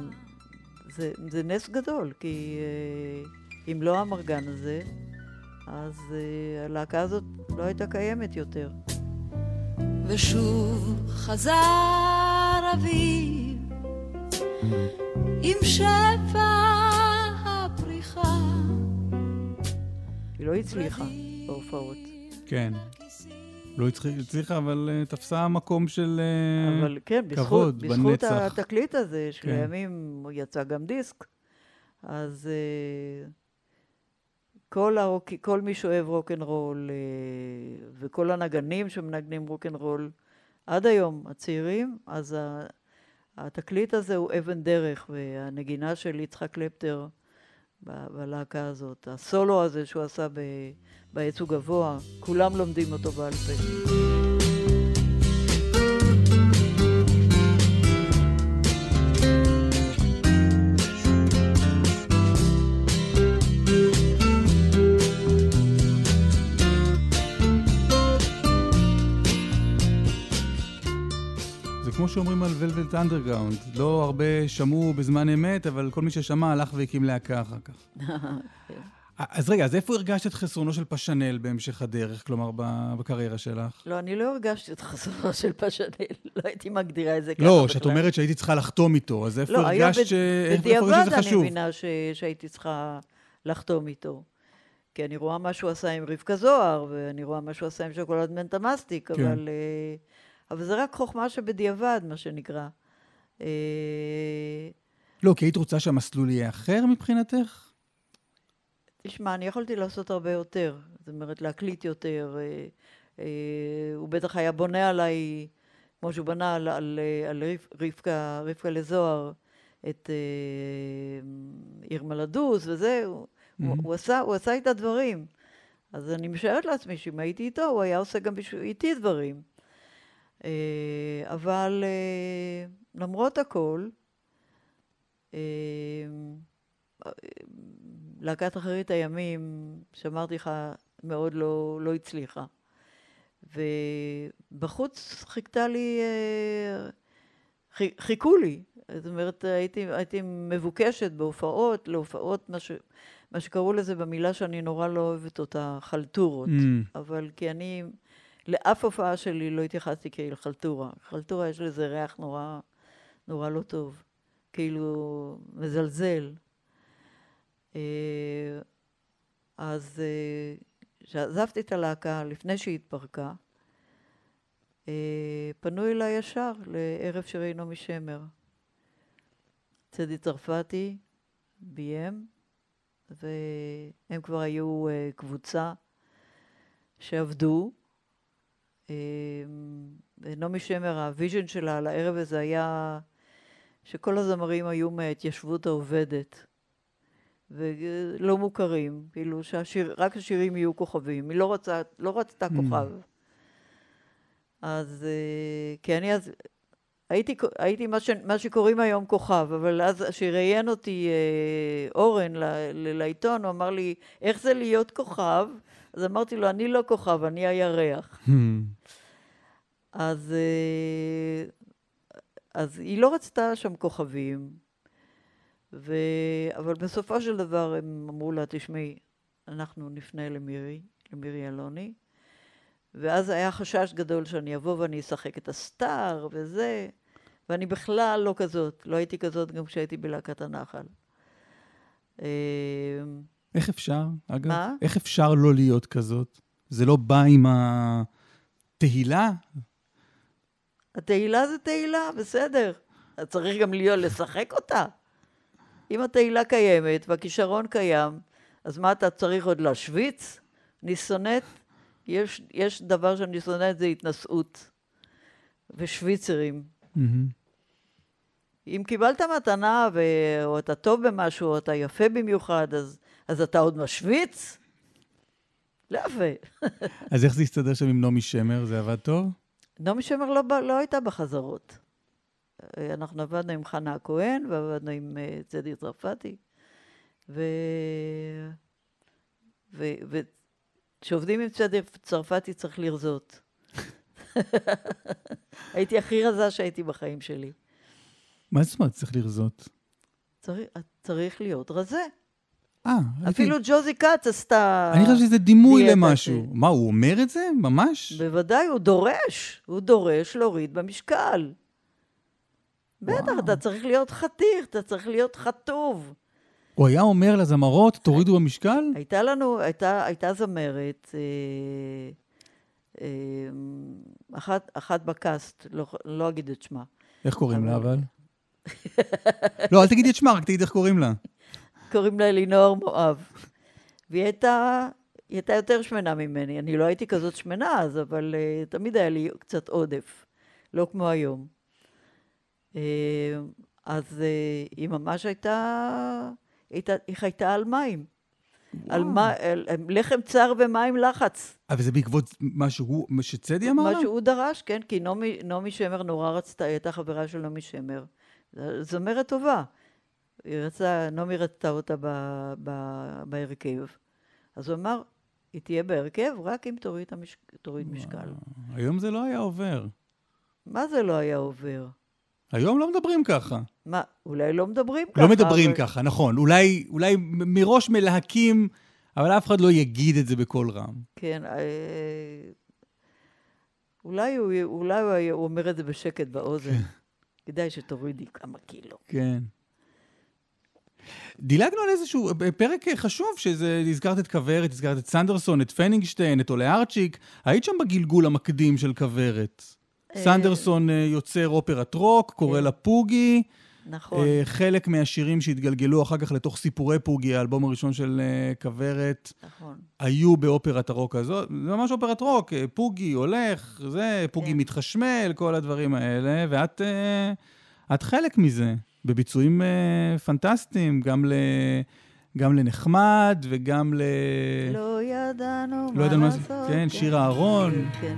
D: זה נס גדול, כי אה, אם לא האמרגן הזה, אז אה, הלהקה הזאת לא הייתה קיימת יותר.
E: ושוב חזר אביב עם שפע הפריחה.
D: היא לא הצליחה בהופעות.
C: כן. לא הצליח- הצליחה, אבל אה, תפסה מקום של... אה,
D: אבל כן, בזכות,
C: כבוד
D: בזכות
C: בנצח.
D: התקליט הזה,
C: כן.
D: שלימים הוא יצא גם דיסק, אז אה, כל, הרוק, כל מי שאוהב רוקנרול אה, וכל הנגנים שמנגנים רוקנרול, עד היום, הצעירים, אז התקליט הזה הוא אבן דרך, והנגינה של יצחק קלפטר בלהקה הזאת, הסולו הזה שהוא עשה בעץ גבוה, כולם לומדים אותו בעל פה.
C: כמו שאומרים על ולווט אנדרגאונד. לא הרבה שמעו בזמן אמת, אבל כל מי ששמע הלך והקים להקה אחר כך. אז רגע, אז איפה הרגשת את חסרונו של פשנל בהמשך הדרך, כלומר, בקריירה שלך?
D: לא, אני לא הרגשתי את חסרונו של פשנל, לא הייתי מגדירה את זה ככה
C: לא. שאת אומרת שהייתי צריכה לחתום איתו, אז איפה
D: לא,
C: הרגשת ש... איפה-
D: בדיעבד
C: הרגשת שזה
D: אני
C: חשוב?
D: מבינה ש... שהייתי צריכה לחתום איתו. כי אני רואה מה שהוא עשה עם רבקה זוהר, ואני רואה מה שהוא עשה עם שוקולד מנטה מסטיק,
C: כן.
D: אבל, זה רק חוכמה שבדיעבד, מה שנקרא. אה,
C: לא, כי היית רוצה שהמסלול יהיה אחר מבחינתך?
D: תשמע, אני יכולתי לעשות הרבה יותר. זאת אומרת, להקליט יותר. אה, אה, הוא בטח היה בונה עליי, כמו שהוא בנה על, על, על רב, רבקה, רבקה לזוהר, את אה, ירמלדוס וזה, הוא, הוא, הוא, עשה, הוא עשה איתה דברים. אז אני משערת לעצמי שאם הייתי איתו, הוא היה עושה גם בשביל- איתי דברים. אה, אבל אה, למרות הכל, אה, להקת אחרית הימים, שאמרתי לך, מאוד לא, לא הצליחה. ובחוץ חיכתה לי, חי- חיכו לי. זאת אומרת, הייתי, הייתי מבוקשת בהופעות, להופעות, מה, ש, מה שקראו לזה במילה שאני נורא לא אוהבת אותה, חלטורות.
C: Mm.
D: אבל כי אני, לאף הופעה שלי לא התייחסתי כאל חלטורה. חלטורה יש לזה ריח נורא, נורא לא טוב. כאילו, מזלזל. אה, אז אה, כשעזבתי את הלהקה, לפני שהיא התפרקה, אה, פנו אליי ישר לערב שירי נעמי שמר. צדי צרפתי ביים, והם כבר היו קבוצה שעבדו. אה, ונעמי שמר, ה vision שלה על הערב הזה היה שכל הזמרים היו מההתיישבות העובדת. ולא מוכרים, כאילו שרק השירים יהיו כוכבים. היא לא, רצה, לא רצתה כוכב. אז, אה, כי אני אז, הייתי, הייתי מה, ש, מה שקוראים היום כוכב, אבל אז כשראיין אותי אה, אורן ל, ל, לעיתון, הוא אמר לי, איך זה להיות כוכב? אז אמרתי לו, אני לא כוכב, אני הירח. אז, אה, אז היא לא רצתה שם כוכבים, ו... אבל בסופו של דבר הם אמרו לה, תשמעי, אנחנו נפנה למירי, למירי אלוני, ואז היה חשש גדול שאני אבוא ואני אשחק את הסטאר וזה, ואני בכלל לא כזאת, לא הייתי כזאת גם כשהייתי בלהקת הנחל.
C: איך אפשר, אגב?
D: מה?
C: איך אפשר לא להיות כזאת? זה לא בא עם התהילה?
D: התהילה זה תהילה, בסדר. צריך גם להיות, לשחק אותה. אם התהילה קיימת והכישרון קיים, אז מה אתה צריך עוד להשוויץ? אני שונאת, יש, יש דבר שאני שונאת, זה התנשאות ושוויצרים.
C: Mm-hmm.
D: אם קיבלת מתנה, ו... או אתה טוב במשהו, או אתה יפה במיוחד, אז, אז אתה עוד משוויץ? לא יפה.
C: אז איך זה הסתדר שם עם נעמי שמר? זה עבד טוב?
D: נעמי שמר לא, לא הייתה בחזרות. אנחנו עבדנו עם חנה הכהן, ועבדנו עם אה, צדי צרפתי. ו... ו... וכשעובדים עם צדי צרפתי צריך לרזות. הייתי הכי רזה שהייתי בחיים שלי.
C: מה זאת אומרת צריך לרזות?
D: צריך, צריך להיות רזה.
C: אה,
D: אפילו ג'וזי כץ עשתה...
C: אני חושב שזה דימוי למשהו.
D: ש-
C: מה, הוא אומר את זה? ממש?
D: בוודאי, הוא דורש. הוא דורש להוריד במשקל. בטח,
C: וואו.
D: אתה צריך להיות חתיך, אתה צריך להיות חטוב.
C: הוא היה אומר לזמרות, תורידו במשקל?
D: הייתה לנו, הייתה, הייתה זמרת, אה, אה, אחת, אחת בקאסט, לא, לא אגיד את שמה.
C: איך קוראים לה
D: אבל-
C: אבל? לא, אל תגידי את שמה, רק תגידי איך קוראים לה.
D: קוראים לה אלינור מואב. והיא הייתה, היא הייתה יותר שמנה ממני. אני לא הייתי כזאת שמנה אז, אבל uh, תמיד היה לי קצת עודף. לא כמו היום. Uh, אז uh, היא ממש הייתה, הייתה, היא חייתה על מים. על מה, על, לחם צר ומים לחץ.
C: אבל זה בעקבות מה שהוא, מה שצדי אמר
D: מה
C: לה?
D: שהוא דרש, כן, כי נעמי, נעמי שמר נורא רצתה, היא הייתה חברה של נעמי שמר. זמרת טובה. היא רצה, נעמי רצתה אותה ב, ב, בהרכב. אז הוא אמר, היא תהיה בהרכב רק אם תוריד, המשק, תוריד משקל.
C: היום זה לא היה עובר.
D: מה זה לא היה עובר?
C: היום לא מדברים ככה.
D: מה, אולי לא מדברים ככה.
C: לא מדברים
D: אבל...
C: ככה, נכון. אולי, אולי מראש מלהקים, אבל אף אחד לא יגיד את זה בקול רם.
D: כן, אה, אולי, הוא, אולי הוא, אומר את זה בשקט באוזן. כדאי שתורידי כמה קילו.
C: כן. דילגנו על איזשהו פרק חשוב, שזה, הזכרת את כוורת, הזכרת את סנדרסון, את פנינגשטיין, את עולה ארצ'יק. היית שם בגלגול המקדים של כוורת. סנדרסון אה, יוצר אופרת רוק, קורא
D: כן.
C: לה פוגי.
D: נכון.
C: אה, חלק מהשירים שהתגלגלו אחר כך לתוך סיפורי פוגי, האלבום הראשון של אה, כוורת,
D: נכון.
C: היו באופרת הרוק הזאת. זה ממש אופרת רוק, אה, פוגי הולך, זה, פוגי
D: כן.
C: מתחשמל, כל הדברים האלה, ואת אה, את חלק מזה, בביצועים אה, פנטסטיים, גם, ל, גם לנחמד וגם ל...
D: לא ידענו
C: לא
D: מה
C: ידענו
D: לעשות.
C: כן, שיר אהרון.
D: כן.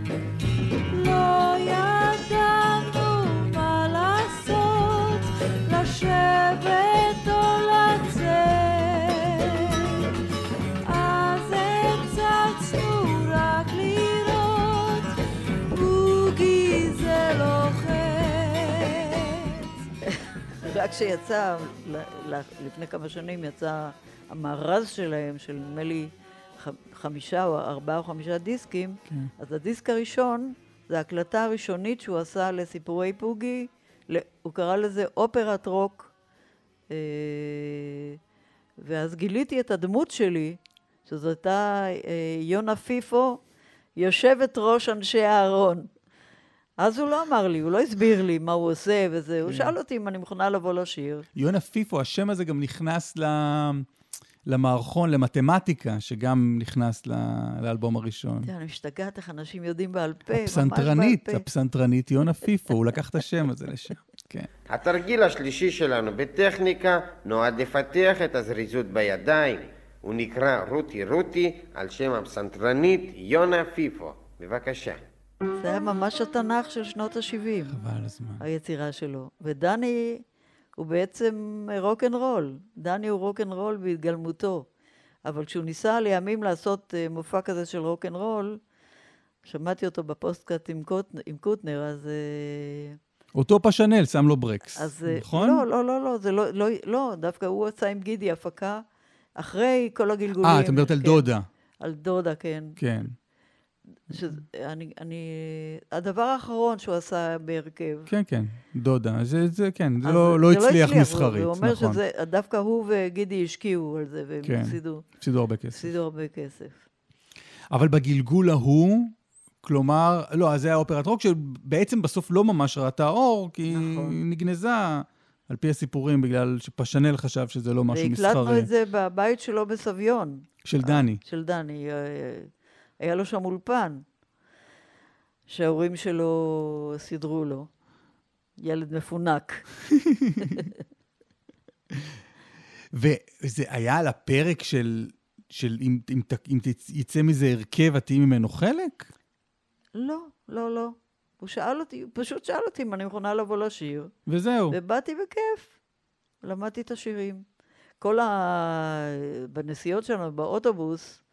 E: לא ידענו רק
D: ל- לפני כמה שנים יצא המארז שלהם, של נדמה לי חמישה או ארבעה או חמישה דיסקים,
C: כן.
D: אז הדיסק הראשון, זה ההקלטה הראשונית שהוא עשה לסיפורי פוגי, הוא קרא לזה אופרת רוק, אה, ואז גיליתי את הדמות שלי, שזו הייתה אה, יונה פיפו, יושבת ראש אנשי הארון. אז הוא לא אמר לי, הוא לא הסביר לי מה הוא עושה וזה, הוא שאל אותי אם אני מוכנה לבוא לשיר.
C: יונה פיפו, השם הזה גם נכנס ל... למערכון, למתמטיקה, שגם נכנס ל... לאלבום הראשון.
D: תראה, אני משתגעת איך אנשים יודעים בעל פה, ממש בעל
C: הפסנתרנית,
D: פה.
C: הפסנתרנית יונה פיפו, הוא לקח את השם הזה לשם. כן.
F: התרגיל השלישי שלנו בטכניקה נועד לפתח את הזריזות בידיים. הוא נקרא רותי רותי על שם הפסנתרנית יונה פיפו. בבקשה.
D: זה היה ממש התנ"ך של שנות ה-70,
C: חבל על הזמן.
D: היצירה שלו. ודני הוא בעצם רוקנרול. דני הוא רוקנרול בהתגלמותו. אבל כשהוא ניסה לימים לעשות אה, מופע כזה של רוקנרול, שמעתי אותו בפודקאסט עם, קוט, עם קוטנר, אז... אה,
C: אותו פשנל שם לו ברקס,
D: אז אה,
C: נכון?
D: לא, לא, לא, לא, זה לא, לא, לא, דווקא הוא עשה עם גידי הפקה אחרי כל הגלגולים.
C: אה, את מדברת על
D: כן,
C: דודה.
D: על דודה, כן.
C: כן.
D: שזה, אני, אני, הדבר האחרון שהוא עשה בהרכב.
C: כן, כן, דודה. זה, זה כן, זה
D: אז
C: לא, לא הצליח
D: הוא-
C: מסחרית,
D: הוא אומר
C: נכון.
D: שזה, דווקא הוא וגידי השקיעו על זה, והם
C: כן.
D: הפסידו,
C: הפסידו הרבה כסף.
D: הפסידו הרבה כסף.
C: אבל בגלגול ההוא, כלומר, לא, אז זה היה אופרת רוק שבעצם בסוף לא ממש ראתה אור, כי
D: נכון.
C: היא נגנזה, על פי הסיפורים, בגלל שפשנל חשב שזה לא משהו
D: והקלטנו
C: מסחרי.
D: את זה בבית שלו בסביון,
C: של דני.
D: של דני. היה לו שם אולפן, שההורים שלו סידרו לו. ילד מפונק.
C: וזה היה על הפרק של, של אם, אם, אם יצא מזה הרכב, את תהיי ממנו חלק?
D: לא, לא, לא. הוא שאל אותי, הוא פשוט שאל אותי אם אני מוכנה לבוא לשיר.
C: וזהו.
D: ובאתי בכיף. למדתי את השירים. כל ה... בנסיעות שלנו, באוטובוס,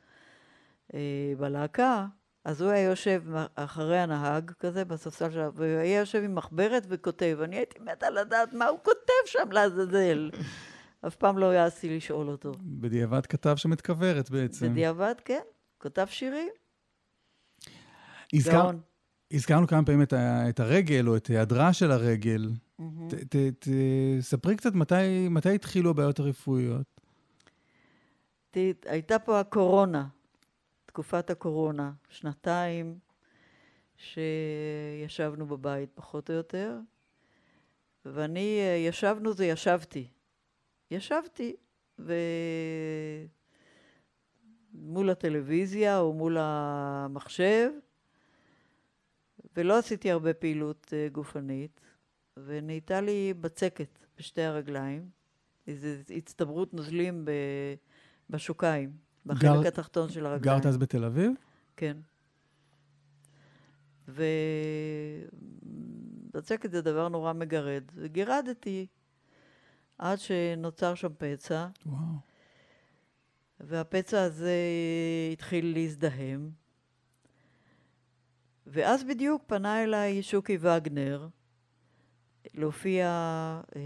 D: בלהקה, אז הוא היה יושב אחרי הנהג כזה בספסל שלו, והוא היה יושב עם מחברת וכותב. אני הייתי מתה לדעת מה הוא כותב שם לעזאזל. אף פעם לא העזתי לשאול אותו.
C: בדיעבד כתב שם את כוורת בעצם.
D: בדיעבד, כן, כתב שירים.
C: הזכר,
D: גאון.
C: הזכרנו כמה פעמים את, ה, את הרגל, או את היעדרה של הרגל. ת, ת, ת, ספרי קצת מתי, מתי התחילו הבעיות הרפואיות.
D: ת- הייתה פה הקורונה, תקופת הקורונה, שנתיים שישבנו בבית פחות או יותר, ואני, אה, ישבנו זה ישבתי. ישבתי, ו... מול הטלוויזיה או מול המחשב, ולא עשיתי הרבה פעילות אה, גופנית, ונהייתה לי בצקת בשתי הרגליים, איזו הצטברות נוזלים. בשוקיים, בחלק
C: גר-
D: התחתון של הרגליים.
C: גרת אז בתל אביב?
D: כן. ובצקת זה דבר נורא מגרד. וגירדתי עד שנוצר שם פצע,
C: וואו.
D: והפצע הזה התחיל להזדהם. ואז בדיוק פנה אליי שוקי וגנר להופיע אה,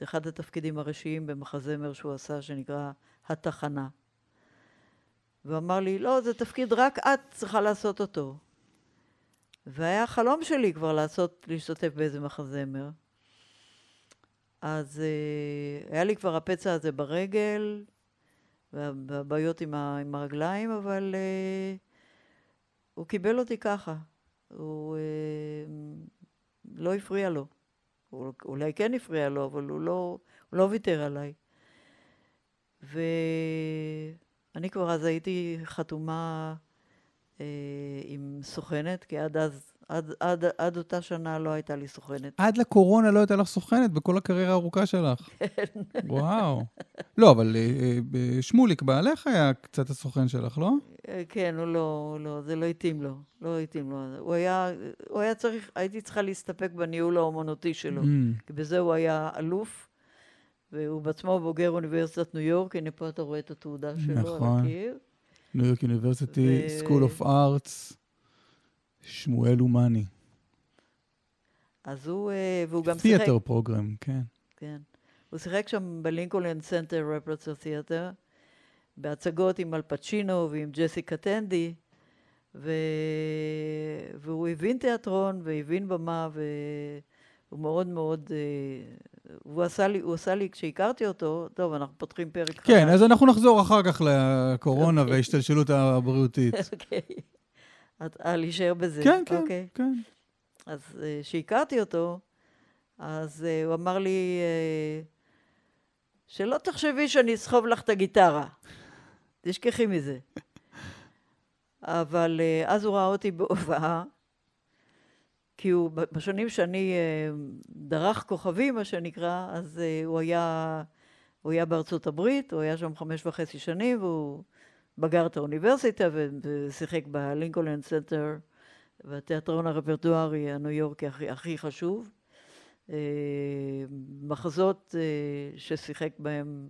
D: באחד התפקידים הראשיים במחזמר שהוא עשה, שנקרא התחנה. והוא אמר לי, לא, זה תפקיד רק את צריכה לעשות אותו. והיה חלום שלי כבר לעשות, להשתתף באיזה מחזמר. אז אה, היה לי כבר הפצע הזה ברגל, וה- והבעיות עם, ה, עם הרגליים, אבל אה, הוא קיבל אותי ככה. הוא אה, לא הפריע לו. אולי כן הפריע לו, אבל הוא לא, הוא לא ויתר עליי. ואני כבר אז הייתי חתומה אה, עם סוכנת, כי עד אז, עד, עד, עד אותה שנה לא הייתה לי סוכנת.
C: עד לקורונה לא הייתה לך סוכנת בכל הקריירה הארוכה שלך.
D: כן.
C: וואו. לא, אבל אה, אה, שמוליק בעלך היה קצת הסוכן שלך, לא?
D: אה, כן, הוא לא, הוא לא, זה לא התאים לו, לא התאים לו. הוא היה, הוא היה צריך, הייתי צריכה להסתפק בניהול האומנותי שלו.
C: Mm.
D: כי בזה הוא היה אלוף, והוא בעצמו בוגר אוניברסיטת ניו יורק, הנה פה אתה רואה את התעודה שלו על
C: נכון.
D: הקיר.
C: New York University,
D: ו-
C: School of Arts, שמואל אומני.
D: אז הוא, אה, והוא גם שיחק,
C: תיאטר פרוגרם, כן.
D: כן. הוא שיחק שם בלינקולן סנטר Repertory Theater, בהצגות עם אל פצ'ינו ועם ג'סיקה טנדי, ו... והוא הבין תיאטרון והבין במה, והוא מאוד מאוד... הוא עשה לי, הוא עשה לי, כשהכרתי אותו, טוב, אנחנו פותחים פרק חדש.
C: כן, אז אנחנו נחזור אחר כך לקורונה
D: אוקיי.
C: וההשתלשלות הבריאותית.
D: אוקיי. את- אה, להישאר בזה.
C: כן, כן,
D: אוקיי.
C: כן.
D: אז אה, כשהכרתי אותו, אז אה, הוא אמר לי, שלא תחשבי שאני אסחוב לך את הגיטרה. תשכחי מזה. אבל אז הוא ראה אותי בהופעה, כי הוא, בשנים שאני אה, דרך כוכבי, מה שנקרא, אז אה, הוא היה, הוא היה בארצות הברית, הוא היה שם חמש וחצי שנים, והוא בגר את האוניברסיטה ושיחק בלינקולן סנטר, והתיאטרון הרפרטוארי הניו יורקי הכי, הכי חשוב. אה, מחזות ששיחק בהם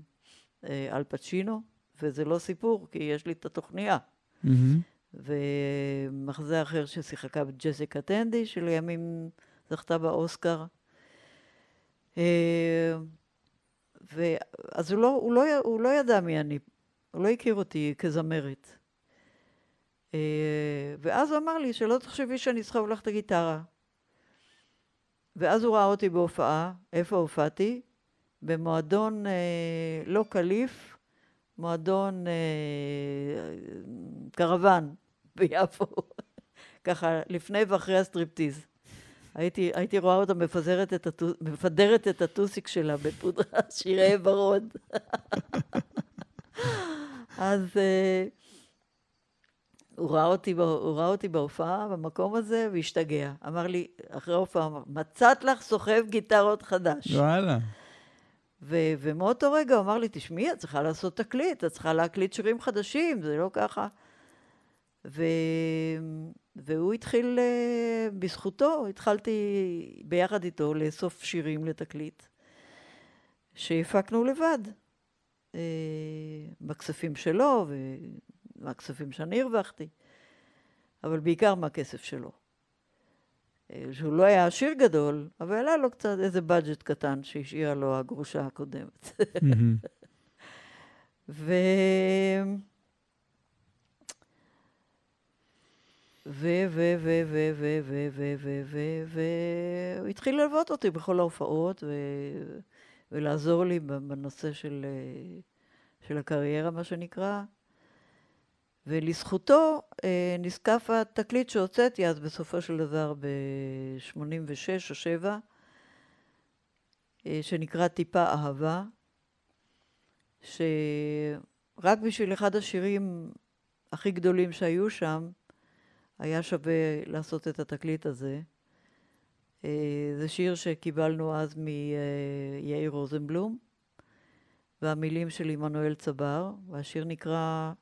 D: אל פצ'ינו, וזה לא סיפור, כי יש לי את התוכניה.
C: מהמם.
D: ומחזה אחר ששיחקה ג'סיקה טנדי, שלימים זכתה באוסקר. אה, ו... אז הוא לא, הוא, לא, הוא לא ידע מי אני, הוא לא הכיר אותי כזמרת. אה, ואז הוא אמר לי שלא תחשבי שאני לך את הגיטרה. ואז הוא ראה אותי בהופעה, איפה הופעתי? במועדון אה, לא קליף, מועדון אה, קרוון ביפו, ככה לפני ואחרי הסטריפטיז. הייתי, הייתי רואה אותה מפזרת את הטו, מפדרת את הטוסיק שלה בפודרה שירי ורוד. אז אה, הוא ראה, אותי, הוא ראה אותי בהופעה במקום הזה והשתגע. אמר לי, אחרי ההופעה, מצאת לך סוחב גיטרות חדש.
C: וואלה.
D: ו- ומאותו רגע הוא אמר לי, תשמעי, את צריכה לעשות תקליט, את צריכה להקליט שירים חדשים, זה לא ככה. ו... והוא התחיל, אה, בזכותו, התחלתי ביחד איתו לאסוף שירים לתקליט, שהפקנו לבד, אה, בכספים שלו ומהכספים שאני הרווחתי, אבל בעיקר מהכסף שלו. אה, שהוא לא היה עשיר גדול, אבל היה לו קצת איזה בדג'ט קטן שהשאירה לו הגרושה הקודמת.
C: מהמם.
D: ו... ו... ו... ו... ו... ו... ו... ו... ו... ו... והוא התחיל ללוות אותי בכל ההופעות ו... ולעזור לי בנושא של, אה, של הקריירה, מה שנקרא. ולזכותו אה, נזקף התקליט שהוצאתי אז בסופו של דבר ב-86 או 7, אה, שנקרא טיפה אהבה, שרק בשביל אחד השירים הכי גדולים שהיו שם, היה שווה לעשות את התקליט הזה. אה, זה שיר שקיבלנו אז מיאיר רוזנבלום, והמילים של עמנואל צבר, והשיר נקרא,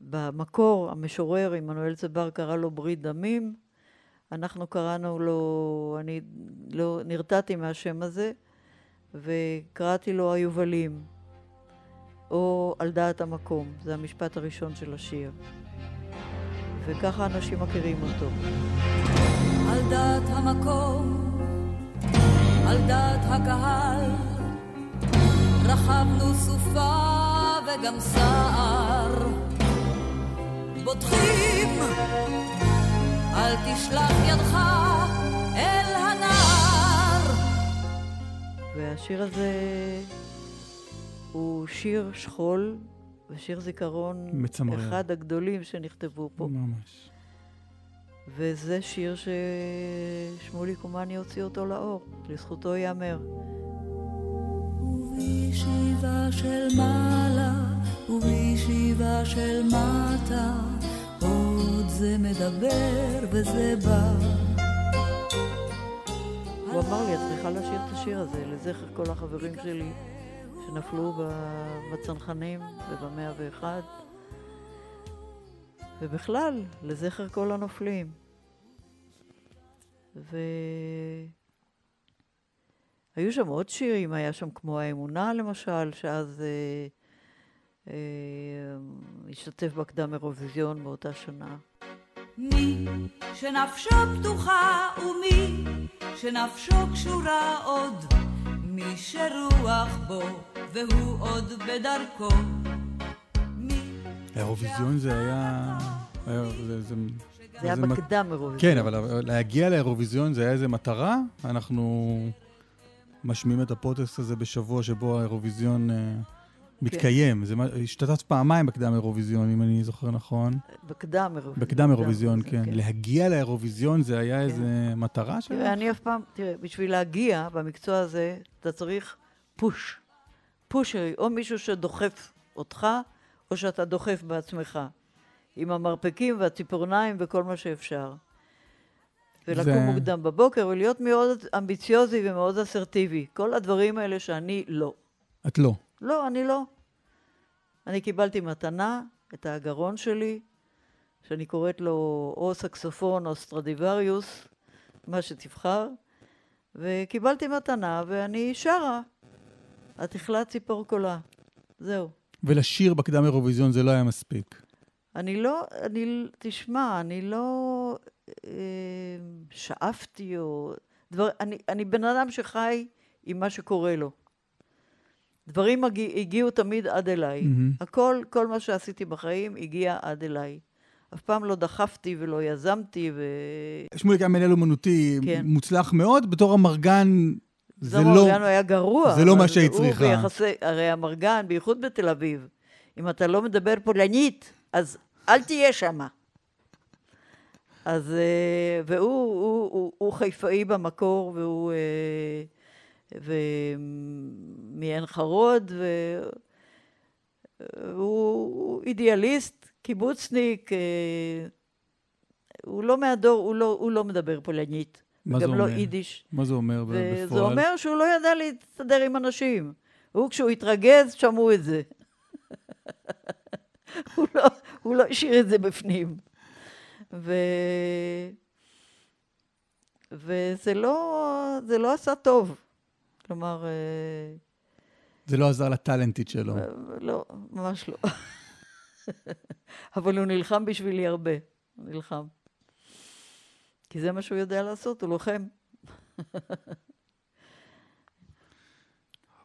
D: במקור המשורר עמנואל צבר קרא לו ברית דמים, אנחנו קראנו לו, אני לא נרתעתי מהשם הזה, וקראתי לו היובלים, או על דעת המקום, זה המשפט הראשון של השיר. וככה אנשים מכירים אותו.
E: על דעת המקום, על דעת הקהל, רכבנו סופה וגם סער. בוטחים, אל תשלח ידך אל הנער.
D: והשיר הזה הוא שיר שכול ושיר זיכרון
C: מצמרר.
D: אחד הגדולים שנכתבו פה.
C: ממש.
D: וזה שיר ששמולי קומני הוציא אותו לאור, לזכותו ייאמר.
E: ובישיבה של מעלה ובישיבה של מטה עוד זה מדבר וזה בא.
D: הוא אמר לי, את צריכה לשיר את השיר הזה לזכר כל החברים שלי שנפלו בצנחנים ובמאה ואחד, ובכלל, לזכר כל הנופלים. והיו שם עוד שירים, היה שם כמו האמונה למשל, שאז אה, אה, השתתף בקדם אירוויזיון באותה שנה.
E: מי שנפשו פתוחה ומי שנפשו קשורה עוד, מי שרוח בו והוא עוד בדרכו.
C: האירוויזיון זה היה... זה- זה-
D: זה היה בקדם אירוויזיון.
C: כן, אבל להגיע לאירוויזיון זה היה איזה מטרה. אנחנו משמיעים את הפודקאסט הזה בשבוע שבו האירוויזיון אה, מתקיים. זה מה- השתתפת פעמיים בקדם אירוויזיון, אם אני זוכר נכון.
D: בקדם אירוויזיון.
C: בקדם אירוויזון, כן.
D: כן.
C: להגיע לאירוויזון זה היה איזה מטרה שלך?
D: תראה, אני אף פעם, תראה, בשביל להגיע במקצוע הזה, אתה צריך פוש. פושרי, או מישהו שדוחף אותך, או שאתה דוחף בעצמך. עם המרפקים והציפורניים וכל מה שאפשר. ולקום
C: ו-
D: מוקדם בבוקר, ולהיות מאוד אמביציוזי ומאוד אסרטיבי. כל הדברים האלה שאני לא.
C: את לא.
D: לא, אני לא. אני קיבלתי מתנה, את הגרון שלי, שאני קוראת לו או סקסופון או סטרדיווריוס, מה שתבחר, וקיבלתי מתנה ואני שרה. את החלט ציפור קולה. זהו.
C: ולשיר בקדם אירוויזיון זה לא היה מספיק.
D: אני לא, אני, תשמע, אני לא אה, שאפתי או... דבר, אני, אני בן אדם שחי עם מה שקורה לו. דברים הגיע, הגיעו תמיד עד אליי.
C: מהמם.
D: הכל, כל מה שעשיתי בחיים הגיע עד אליי. אף פעם לא דחפתי ולא יזמתי, ו...
C: שמוליק היה מנהל אומנותי
D: כן.
C: מוצלח מאוד, בתור המרגן זה
D: זמר
C: לא...
D: אורגן היה גרוע.
C: זה לא מה שהיא
D: הוא
C: צריכה.
D: ביחסי, הרי המרגן, בייחוד בתל אביב, אם אתה לא מדבר פולנית, אז אל תהיה שמה. אז, אה, והוא הוא, הוא, הוא חיפאי במקור, והוא אה, ומעין חרוד, והוא אידיאליסט, קיבוצניק, אה, הוא לא מהדור, הוא לא, הוא לא מדבר פולנית.
C: מה זה
D: גם לא
C: אומר?
D: יידיש.
C: מה זה אומר בפועל?
D: וזה אומר שהוא לא ידע להסתדר עם אנשים. הוא, כשהוא התרגז, שמעו את זה. הוא, לא, הוא לא השאיר את זה בפנים. ו... וזה לא, זה לא עשה טוב. כלומר, אה,
C: זה לא עזר לטאלנטית שלו.
D: לא, ממש לא. אבל הוא נלחם בשבילי הרבה. נלחם. כי זה מה שהוא יודע לעשות, הוא לוחם.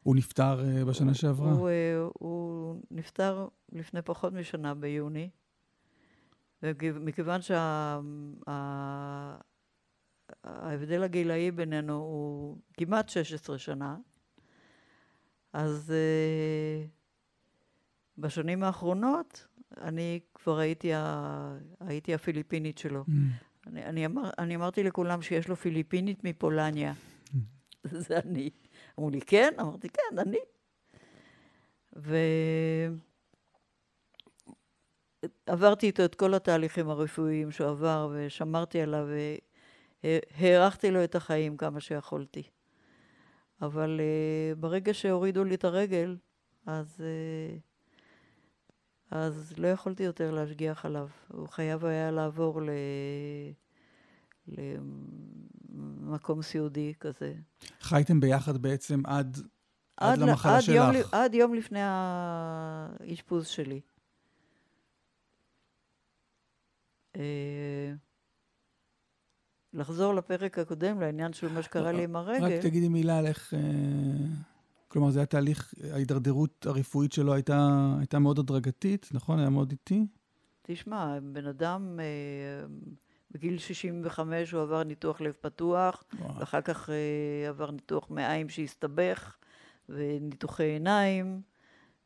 D: הוא
C: נפטר אה, בשנה שעברה.
D: הוא, אה, הוא נפטר לפני פחות משנה ביוני, ומכיוון שההבדל הגילאי בינינו הוא כמעט 16 שנה, אז uh, בשנים האחרונות אני כבר הייתי, ה, הייתי הפיליפינית שלו.
C: Mm.
D: אני, אני, אמר, אני אמרתי לכולם שיש לו פיליפינית מפולניה. זה אני. אמרו לי, כן? אמרתי, כן, אני. ועברתי איתו את כל התהליכים הרפואיים שהוא עבר, ושמרתי עליו, והארכתי לו את החיים כמה שיכולתי. אבל uh, ברגע שהורידו לי את הרגל, אז, uh, אז לא יכולתי יותר להשגיח עליו. הוא חייב היה לעבור ל... למקום סיעודי כזה.
C: חייתם ביחד בעצם עד, עד,
D: עד,
C: למחלה
D: עד
C: שלך.
D: יום, עד יום לפני האשפוז שלי. אה, לחזור לפרק הקודם, לעניין של מה שקרה לי עם הרגל.
C: רק תגידי מילה על איך... אה, כלומר, זה היה תהליך, ההידרדרות הרפואית שלו הייתה, הייתה מאוד הדרגתית, נכון? היה מאוד איטי?
D: תשמע, בן אדם, אה, בגיל 65 הוא עבר ניתוח לב פתוח,
C: וואו.
D: ואחר כך אה, עבר ניתוח מעיים שהסתבך, וניתוחי עיניים,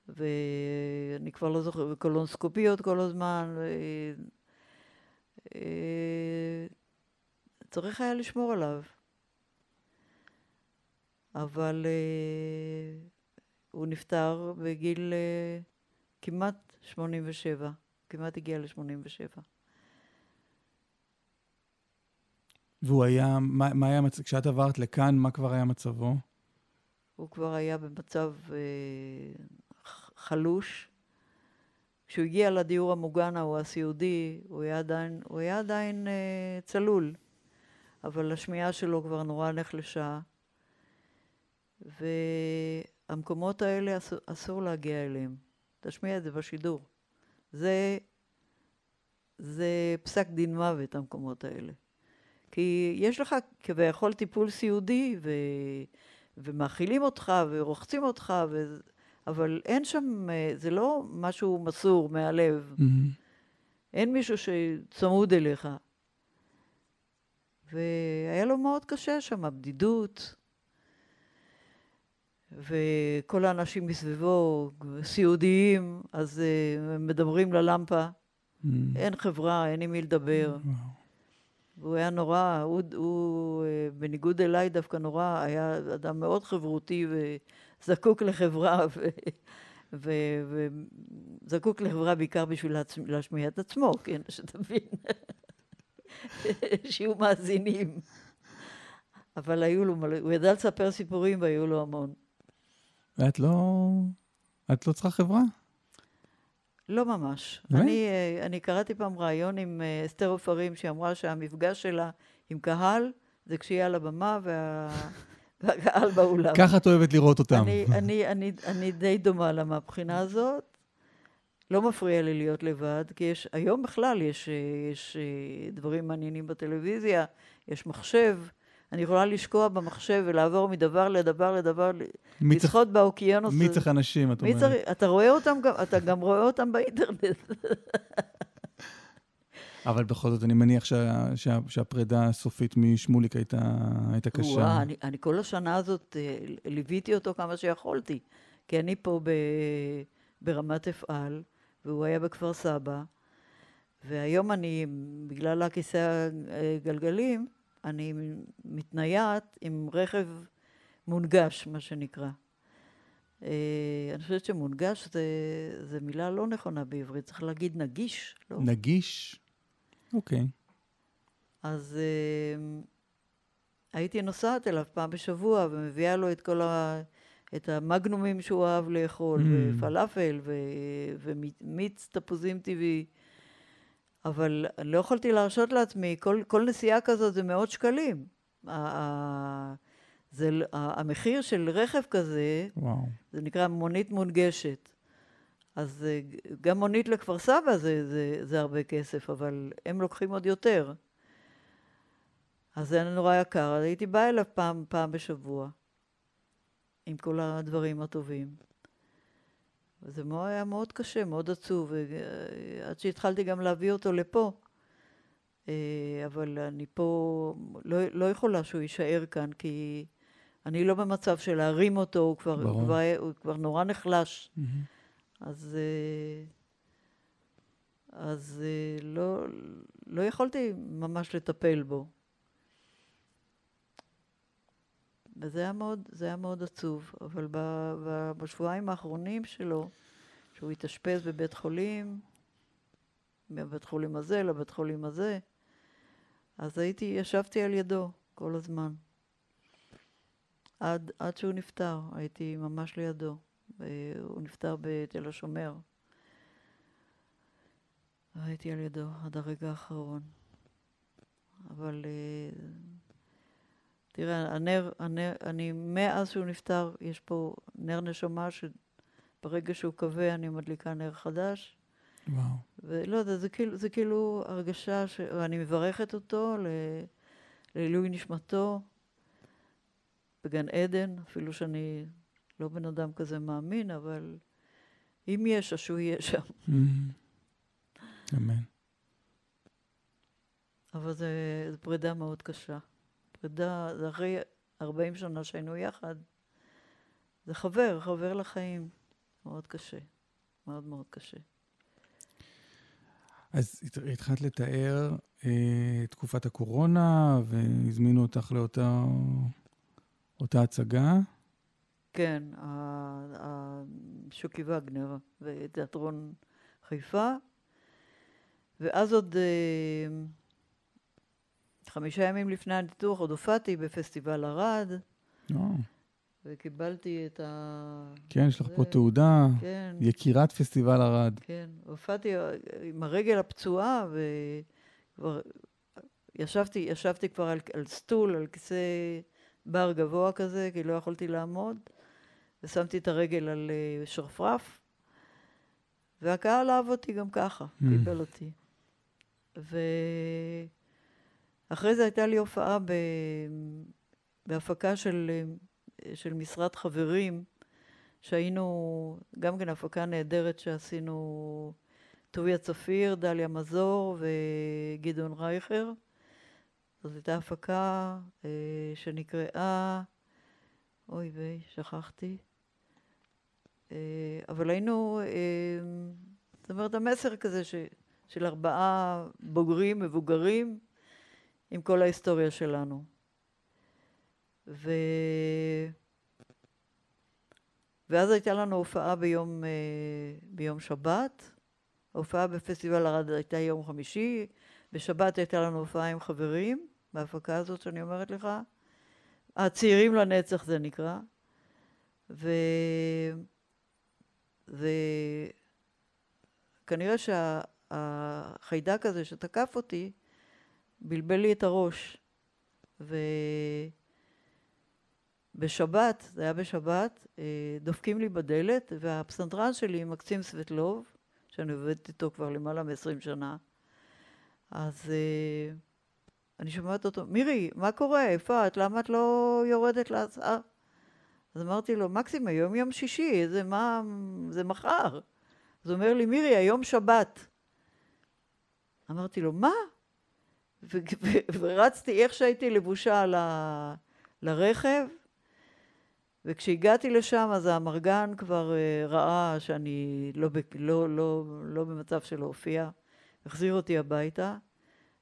D: ואני כבר לא זוכר, וקולונסקופיות כל הזמן. ו... אה, צריך היה לשמור עליו. אבל אה, הוא נפטר בגיל אה, כמעט 87, כמעט הגיע ל-87.
C: והוא היה, מה, מה היה כשאת עברת לכאן, מה כבר היה מצבו?
D: הוא כבר היה במצב אה, חלוש. כשהוא הגיע לדיור המוגן ההוא הסיעודי, הוא היה עדיין, הוא היה עדיין אה, צלול, אבל השמיעה שלו כבר נורא נחלשה, והמקומות האלה אסור, אסור להגיע אליהם. תשמיע את זה בשידור. זה, זה פסק דין מוות, המקומות האלה. כי יש לך כביכול טיפול סיעודי, ו... ומאכילים אותך, ורוחצים אותך, ו... אבל אין שם, אה, זה לא משהו מסור מהלב.
C: מהמם.
D: אין מישהו שצמוד אליך. והיה לו מאוד קשה שם, בדידות, וכל האנשים מסביבו סיעודיים, אז אה, הם מדברים ללמפה,
C: מהמם.
D: אין חברה, אין עם מי לדבר.
C: וואו.
D: והוא היה נורא, הוא, הוא אה, בניגוד אליי דווקא נורא, היה אדם מאוד חברותי וזקוק לחברה, ו, ו, וזקוק לחברה בעיקר בשביל להצ... להשמיע את עצמו, כן, שתבין. שיהיו מאזינים. אבל היו לו הוא ידע לספר סיפורים והיו לו המון.
C: ואת לא... את לא צריכה חברה?
D: לא ממש.
C: באמת?
D: אני, אה, אני קראתי פעם ראיון עם אה, אסתר עופרים, שאמרה שהמפגש שלה עם קהל זה כשהיא על הבמה וה... והקהל באולם.
C: ככה את אוהבת לראות אותם.
D: אני, אני, אני, אני די דומה לה מהבחינה הזאת. לא מפריע לי להיות לבד, כי יש, היום בכלל יש, אה, יש דברים מעניינים בטלוויזיה, יש מחשב. אני יכולה לשקוע במחשב ולעבור מדבר לדבר לדבר, לשחות באוקיינוס.
C: מי צריך אנשים, את אומרת?
D: צריך, אתה רואה אותם גם, אתה גם רואה אותם באינטרנט.
C: אבל בכל זאת, אני מניח שה- שה- שהפרידה הסופית משמוליק הייתה הייתה קשה.
D: וואה, אני, אני כל השנה הזאת אה, ליוויתי אותו כמה שיכולתי, כי אני פה ב, ברמת אפעל, והוא היה בכפר סבא, והיום אני, בגלל הכיסא הגלגלים, אני מתנייעת עם רכב מונגש, מה שנקרא. אה, אני חושבת שמונגש זה, זה מילה לא נכונה בעברית, צריך להגיד נגיש, לא?
C: נגיש? אוקיי.
D: אז אה, הייתי נוסעת אליו פעם בשבוע ומביאה לו את כל ה... את המגנומים שהוא אהב לאכול,
C: Mm.
D: ופלאפל, ו... ומיץ תפוזים טבעי. אבל לא יכולתי להרשות לעצמי, כל, כל נסיעה כזאת זה מאות שקלים. זה, המחיר של רכב כזה,
C: וואו.
D: זה נקרא מונית מונגשת. אז אה, גם מונית לכפר סבא זה, זה, זה הרבה כסף, אבל הם לוקחים עוד יותר. אז זה היה נורא יקר, אז הייתי באה אליו פעם, פעם בשבוע, עם כל הדברים הטובים. מאוד, היה מאוד קשה, מאוד עצוב, אה, עד שהתחלתי גם להביא אותו לפה. אה, אבל אני פה לא, לא יכולה שהוא יישאר כאן, כי אני לא במצב של להרים אותו, הוא כבר. הוא כבר, הוא כבר נורא נחלש.
C: מהמם.
D: אז, אה, אז לא, לא יכולתי ממש לטפל בו. וזה היה מאוד, זה היה מאוד עצוב, אבל ב, ב, בשבועיים האחרונים שלו, שהוא התאשפז בבית חולים, מהבית חולים הזה לבית חולים הזה, אז הייתי, ישבתי על ידו כל הזמן. עד, עד שהוא נפטר, הייתי ממש לידו. הוא נפטר בתל השומר. הייתי על ידו עד הרגע האחרון. אבל אה, תראה, הנר, הנר, אני, מאז שהוא נפטר, יש פה נר נשמה שברגע שהוא כבה אני מדליקה נר חדש.
C: וואו.
D: ולא יודע, זה כאילו, זה כאילו הרגשה ש... ואני מברכת אותו ל... לעילוי נשמתו בגן עדן, אפילו שאני לא בן אדם כזה מאמין, אבל אם יש, אז שהוא יהיה שם.
C: מהמם. אמן.
D: אבל זו פרידה מאוד קשה. פרידה, זה אחרי 40 שנה שהיינו יחד. זה חבר, חבר לחיים. מאוד קשה. מאוד מאוד קשה.
C: אז הת- התחלת לתאר אה, תקופת הקורונה, והזמינו אותך לאותה אותה הצגה.
D: כן, שוקי וגנר ותיאטרון חיפה, ואז עוד אה, חמישה ימים לפני הניתוח עוד הופעתי בפסטיבל ערד, וקיבלתי את ה...
C: כן, יש לך פה תעודה,
D: כן,
C: יקירת פסטיבל ערד.
D: כן. הופעתי אה, עם הרגל הפצועה, וכבר ישבתי, ישבתי כבר על, על סטול, על כיסא בר גבוה כזה, כי לא יכולתי לעמוד, ושמתי את הרגל על אה, שרפרף, והקהל אהב אותי גם ככה,
C: Mm.
D: קיבל אותי. ואחרי זה הייתה לי הופעה ב... בהפקה של, של משרד חברים, שהיינו, גם כן הפקה נהדרת שעשינו, טוביה צפיר, דליה מזור וגדעון רייכר. זאת הייתה הפקה אה, שנקראה, אוי ויי, שכחתי. אה, אבל היינו, אה, זאת אומרת, המסר כזה ש, של ארבעה בוגרים, מבוגרים, עם כל ההיסטוריה שלנו. ו... ואז הייתה לנו הופעה ביום, אה, ביום שבת. ההופעה בפסטיבל ערד הייתה יום חמישי, בשבת הייתה לנו הופעה עם חברים, בהפקה הזאת שאני אומרת לך. הצעירים לנצח זה נקרא. ו... וכנראה שהחיידק הזה שתקף אותי, בלבל לי את הראש. ובשבת, זה היה בשבת, אה, דופקים לי בדלת, והפסנתרן שלי, מקסים סבטלוב, שאני עובדת איתו כבר למעלה מ-20 שנה, אז אה, אני שומעת אותו, מירי, מה קורה? איפה את? למה את לא יורדת להצעה? אז אמרתי לו, מקסים, היום יום שישי, זה מה, זה מחר. אז הוא אומר לי, מירי, היום שבת. אמרתי לו, מה? ו- ו- ורצתי איך שהייתי לבושה ל- לרכב, וכשהגעתי לשם אז האמרגן כבר uh, ראה שאני לא, לא, לא, לא במצב של להופיע, החזיר אותי הביתה,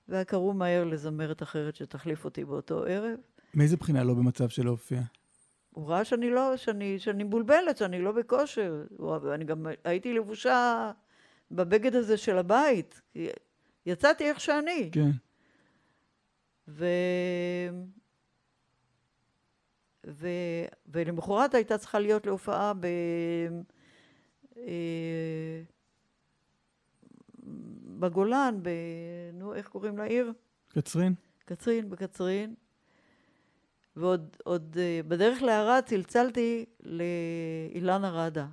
D: וקראו מהר לזמרת אחרת שתחליף אותי באותו ערב.
C: מאיזה בחינה לא במצב של להופיע?
D: הוא ראה שאני לא, שאני, שאני מבולבלת, שאני לא בכושר. אני גם הייתי לבושה בבגד הזה של הבית. יצאתי איך שאני.
C: כן.
D: ו... ו... ולמחרת הייתה צריכה להיות להופעה ב... אה, בגולן, ב... נו, איך קוראים לעיר?
C: קצרין?
D: קצרין, בקצרין. ועוד עוד, אה, בדרך לערד צלצלתי לאילנה ראדה.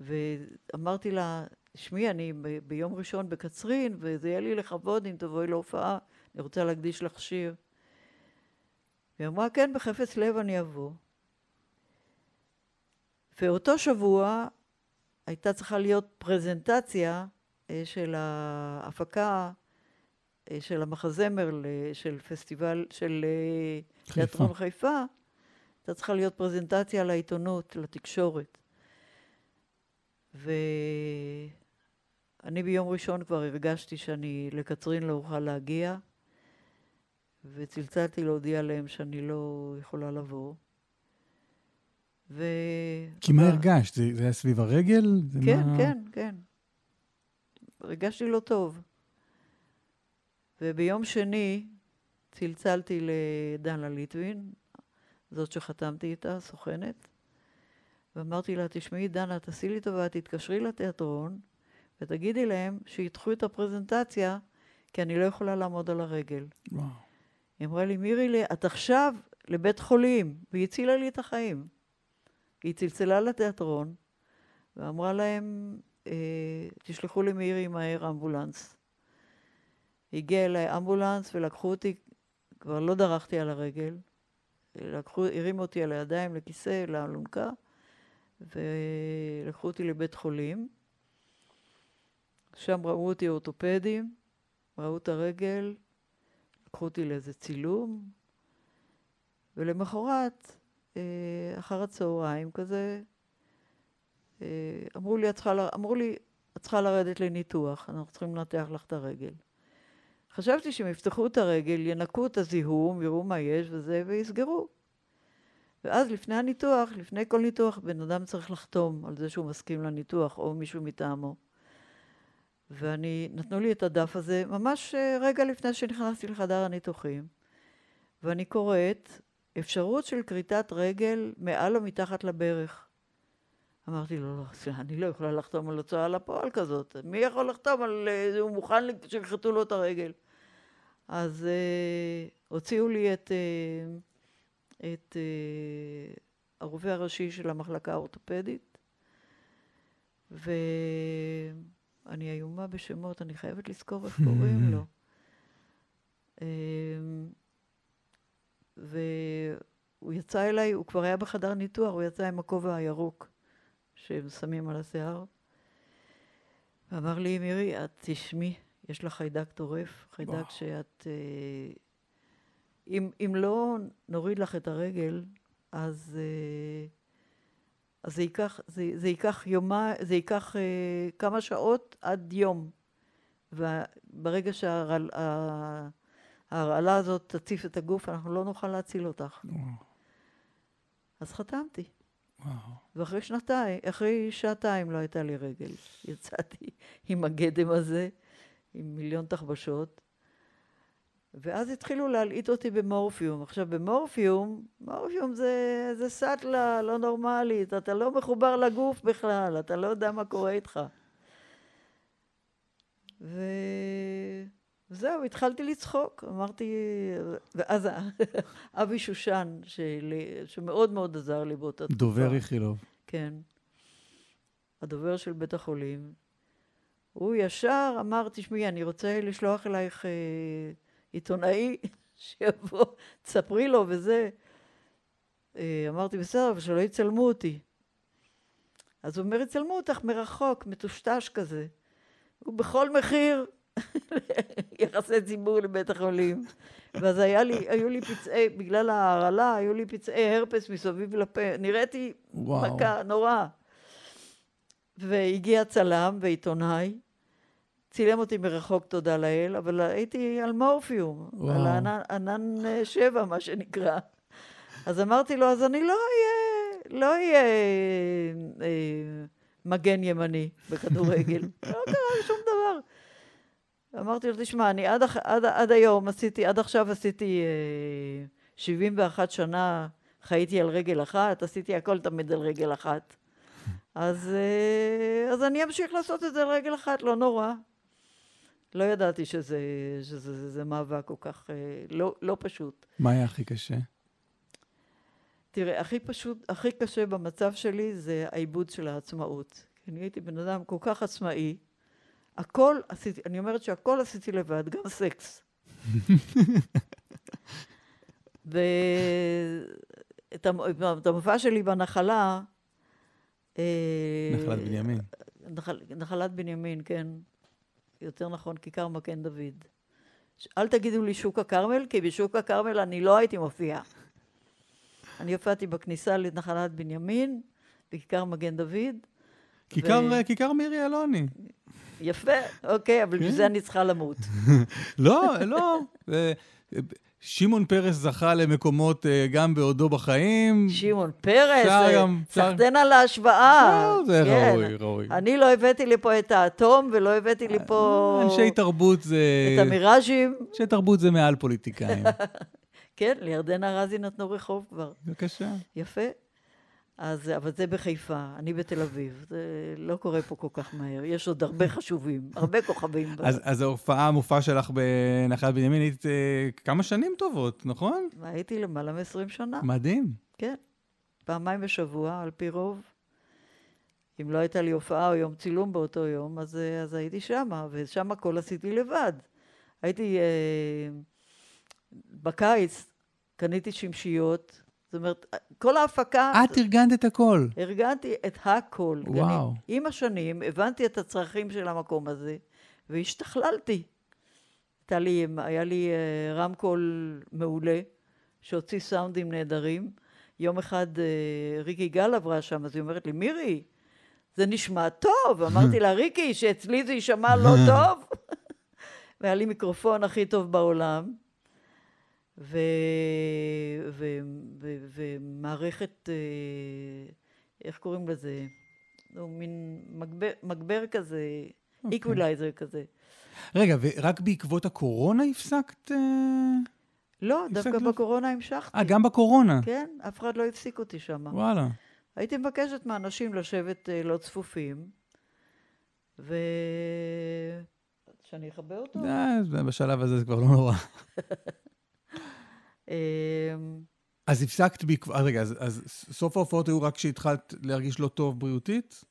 D: ואמרתי לה, שמי, אני ב... ביום ראשון בקצרין, וזה יהיה לי לכבוד אם תבואי להופעה. אני רוצה להקדיש לך שיר. והיא אמרה, כן, בחפץ לב אני אבוא. ואותו שבוע הייתה צריכה להיות פרזנטציה אה, של ההפקה אה, של המחזמר של פסטיבל, של אה, תיאטרון חיפה. הייתה צריכה להיות פרזנטציה לעיתונות, לתקשורת. ואני ביום ראשון כבר הרגשתי שאני לקצרין לא אוכל להגיע. וצלצלתי להודיע להם שאני לא יכולה לבוא. ו...
C: כי מה הרגשת? זה, זה היה סביב הרגל?
D: כן,
C: מה...
D: כן, כן. הרגשתי לא טוב. וביום שני צלצלתי לדנה ליטווין, זאת שחתמתי איתה, סוכנת, ואמרתי לה, תשמעי, דנה, תעשי לי טובה, תתקשרי לתיאטרון ותגידי להם שידחו את הפרזנטציה, כי אני לא יכולה לעמוד על הרגל.
C: וואו.
D: היא אמרה לי, מירי, את עכשיו לבית חולים, והיא הצילה לי את החיים. היא צלצלה לתיאטרון, ואמרה להם, אה, תשלחו למירי מהר אמבולנס. הגיע אליי אמבולנס ולקחו אותי, כבר לא דרכתי על הרגל, לקחו, הרימו אותי על הידיים לכיסא, לאלונקה, ולקחו אותי לבית חולים. שם ראו אותי אורתופדים, ראו את הרגל, לקחו אותי לאיזה צילום, ולמחרת, אה, אחר הצהריים כזה, אה, אמרו לי, את צריכה, אמרו לי, את צריכה לרדת לניתוח, אנחנו צריכים לנתח לך את הרגל. חשבתי שהם יפתחו את הרגל, ינקו את הזיהום, יראו מה יש וזה, ויסגרו. ואז לפני הניתוח, לפני כל ניתוח, בן אדם צריך לחתום על זה שהוא מסכים לניתוח, או מישהו מטעמו. ואני, נתנו לי את הדף הזה ממש אה, רגע לפני שנכנסתי לחדר הניתוחים, ואני קוראת אפשרות של כריתת רגל מעל או מתחת לברך. אמרתי לו, לא, סליחה, אני לא יכולה לחתום על הוצאה לפועל כזאת. מי יכול לחתום על... אה, הוא מוכן שיכרתו לו את הרגל. אז אה, הוציאו לי את, אה, את אה, הרופא הראשי של המחלקה האורתופדית, ו... אני איומה בשמות, אני חייבת לזכור איך קוראים לו. אמ, והוא יצא אליי, הוא כבר היה בחדר ניתוח, הוא יצא עם הכובע הירוק שהם שמים על השיער. ואמר לי, מירי, את תשמעי, יש לך חיידק טורף, חיידק וואו. שאת... אה, אם, אם לא נוריד לך את הרגל, אז... אה, אז זה ייקח, זה, זה ייקח יומה, זה ייקח אה, כמה שעות עד יום. וברגע שההרעלה הזאת תציף את הגוף, אנחנו לא נוכל להציל אותך. וואו. אז חתמתי. וואו. ואחרי שנתיים, אחרי שעתיים לא הייתה לי רגל. יצאתי עם הגדם הזה, עם מיליון תחבשות. ואז התחילו להלעיט אותי במורפיום. עכשיו, במורפיום, מורפיום זה, זה סאטלה לא נורמלית, אתה לא מחובר לגוף בכלל, אתה לא יודע מה קורה איתך. וזהו, התחלתי לצחוק, אמרתי, ואז אבי שושן, של... שמאוד מאוד עזר לי באותה תקופה.
C: דובר איכילוב.
D: כן. הדובר של בית החולים. הוא ישר אמר, תשמעי, אני רוצה לשלוח אלייך אה, עיתונאי שיבוא, תספרי לו וזה. אה, אמרתי, בסדר, אבל שלא יצלמו אותי. אז הוא אומר, יצלמו אותך מרחוק, מטושטש כזה. הוא בכל מחיר יחסי ציבור לבית החולים. ואז היה לי, היו לי פצעי, בגלל ההרעלה, היו לי פצעי הרפס מסביב לפה. נראיתי וואו. מכה נורא. והגיע צלם ועיתונאי, צילם אותי מרחוק, תודה לאל, אבל הייתי על מורפיום, וואו. על ענן, ענן שבע, מה שנקרא. אז אמרתי לו, אז אני לא אהיה, לא אהיה אה, מגן ימני בכדורגל. לא קרה שום דבר. אמרתי לו, תשמע, אני עד, עד, עד היום עשיתי, עד עכשיו עשיתי אה, 71 שנה, חייתי על רגל אחת, עשיתי הכל תמיד על רגל אחת. אז, אה, אז אני אמשיך לעשות את זה על רגל אחת, לא נורא. לא ידעתי שזה, שזה זה, זה מאבק כל כך אה, לא, לא פשוט.
C: מה היה הכי קשה?
D: תראה, הכי פשוט, הכי קשה במצב שלי זה העיבוד של העצמאות. אני הייתי בן אדם כל כך עצמאי, הכל עשיתי, אני אומרת שהכל עשיתי לבד, גם סקס. ואת המופע שלי בנחלה...
C: אה, נחלת בנימין.
D: נחל, נחלת בנימין, כן. יותר נכון, כיכר מגן דוד. אל תגידו לי שוק הכרמל, כי בשוק הכרמל אני לא הייתי מופיעה. אני הופעתי בכניסה לנחלת בנימין, בכיכר מגן דוד.
C: כיכר, ו... כיכר מירי אלוני.
D: יפה, אוקיי, אבל בשביל זה אני צריכה למות.
C: לא, לא. שמעון פרס זכה למקומות אה, גם בעודו בחיים.
D: שמעון פרס, אה, סחטיין על ההשוואה.
C: לא, זה כן. ראוי, ראוי.
D: אני לא הבאתי לפה את האטום ולא הבאתי לפה...
C: אנשי תרבות זה...
D: את המיראז'ים.
C: אנשי תרבות זה מעל פוליטיקאים.
D: כן, לירדנה רזי נתנו רחוב כבר.
C: בבקשה.
D: יפה. אז, אבל זה בחיפה, אני בתל אביב. זה לא קורה פה כל כך מהר. יש עוד הרבה חשובים, הרבה כוכבים.
C: אז, אז ההופעה, המופע שלך בנחלת בנימין, היית אה, כמה שנים טובות, נכון?
D: הייתי למעלה מ-20 שנה.
C: מדהים.
D: כן. פעמיים בשבוע, על פי רוב. אם לא הייתה לי הופעה או יום צילום באותו יום, אז, אה, אז הייתי שמה, ושם הכל עשיתי לבד. הייתי... אה, בקיץ קניתי שמשיות, זאת אומרת, כל ההפקה...
C: את ארגנת את הכל.
D: ארגנתי את הכל.
C: וואו.
D: אני, עם השנים הבנתי את הצרכים של המקום הזה, והשתכללתי. הייתה לי, היה לי uh, רמקול מעולה, שהוציא סאונדים נהדרים. יום אחד uh, ריקי גל עברה שם, אז היא אומרת לי, מירי, זה נשמע טוב. אמרתי לה, ריקי, שאצלי זה יישמע לא טוב. והיה לי מיקרופון הכי טוב בעולם. ו, ו, ו, ומערכת, אה, איך קוראים לזה? נו, מין מגבר, מגבר כזה, okay. כזה.
C: רגע, ורק בעקבות הקורונה הפסקת? אה,
D: לא, דווקא לא... בקורונה המשכתי.
C: אה, גם בקורונה?
D: כן, אף אחד לא הפסיק אותי שם.
C: וואלה.
D: הייתי מבקשת מאנשים לשבת אה, לא צפופים, ו... שאני אכבה אותו?
C: בשלב הזה זה כבר לא נורא.
D: אמ,
C: אז הפסקת בעקבות, אה, רגע, אז, אז סוף ההופעות היו רק כשהתחלת להרגיש לא טוב בריאותית?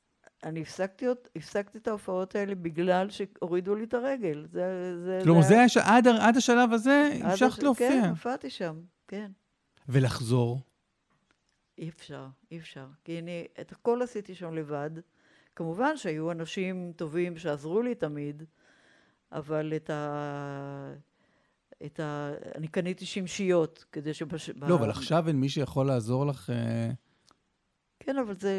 D: אני הפסקתי, הפסקתי את ההופעות האלה בגלל שהורידו לי את הרגל. זה, זה,
C: כלומר, זה, זה עד, עד השלב הזה המשכת הש... להופיע.
D: כן, הופעתי שם, כן.
C: ולחזור?
D: אי אפשר, אי אפשר. כי אני את הכל עשיתי שם לבד. כמובן שהיו אנשים טובים שעזרו לי תמיד, אבל את ה... את ה... אני קניתי שמשיות, כדי שבש...
C: לא, אבל עכשיו אין מי שיכול לעזור לך... אה,
D: כן, אבל זה...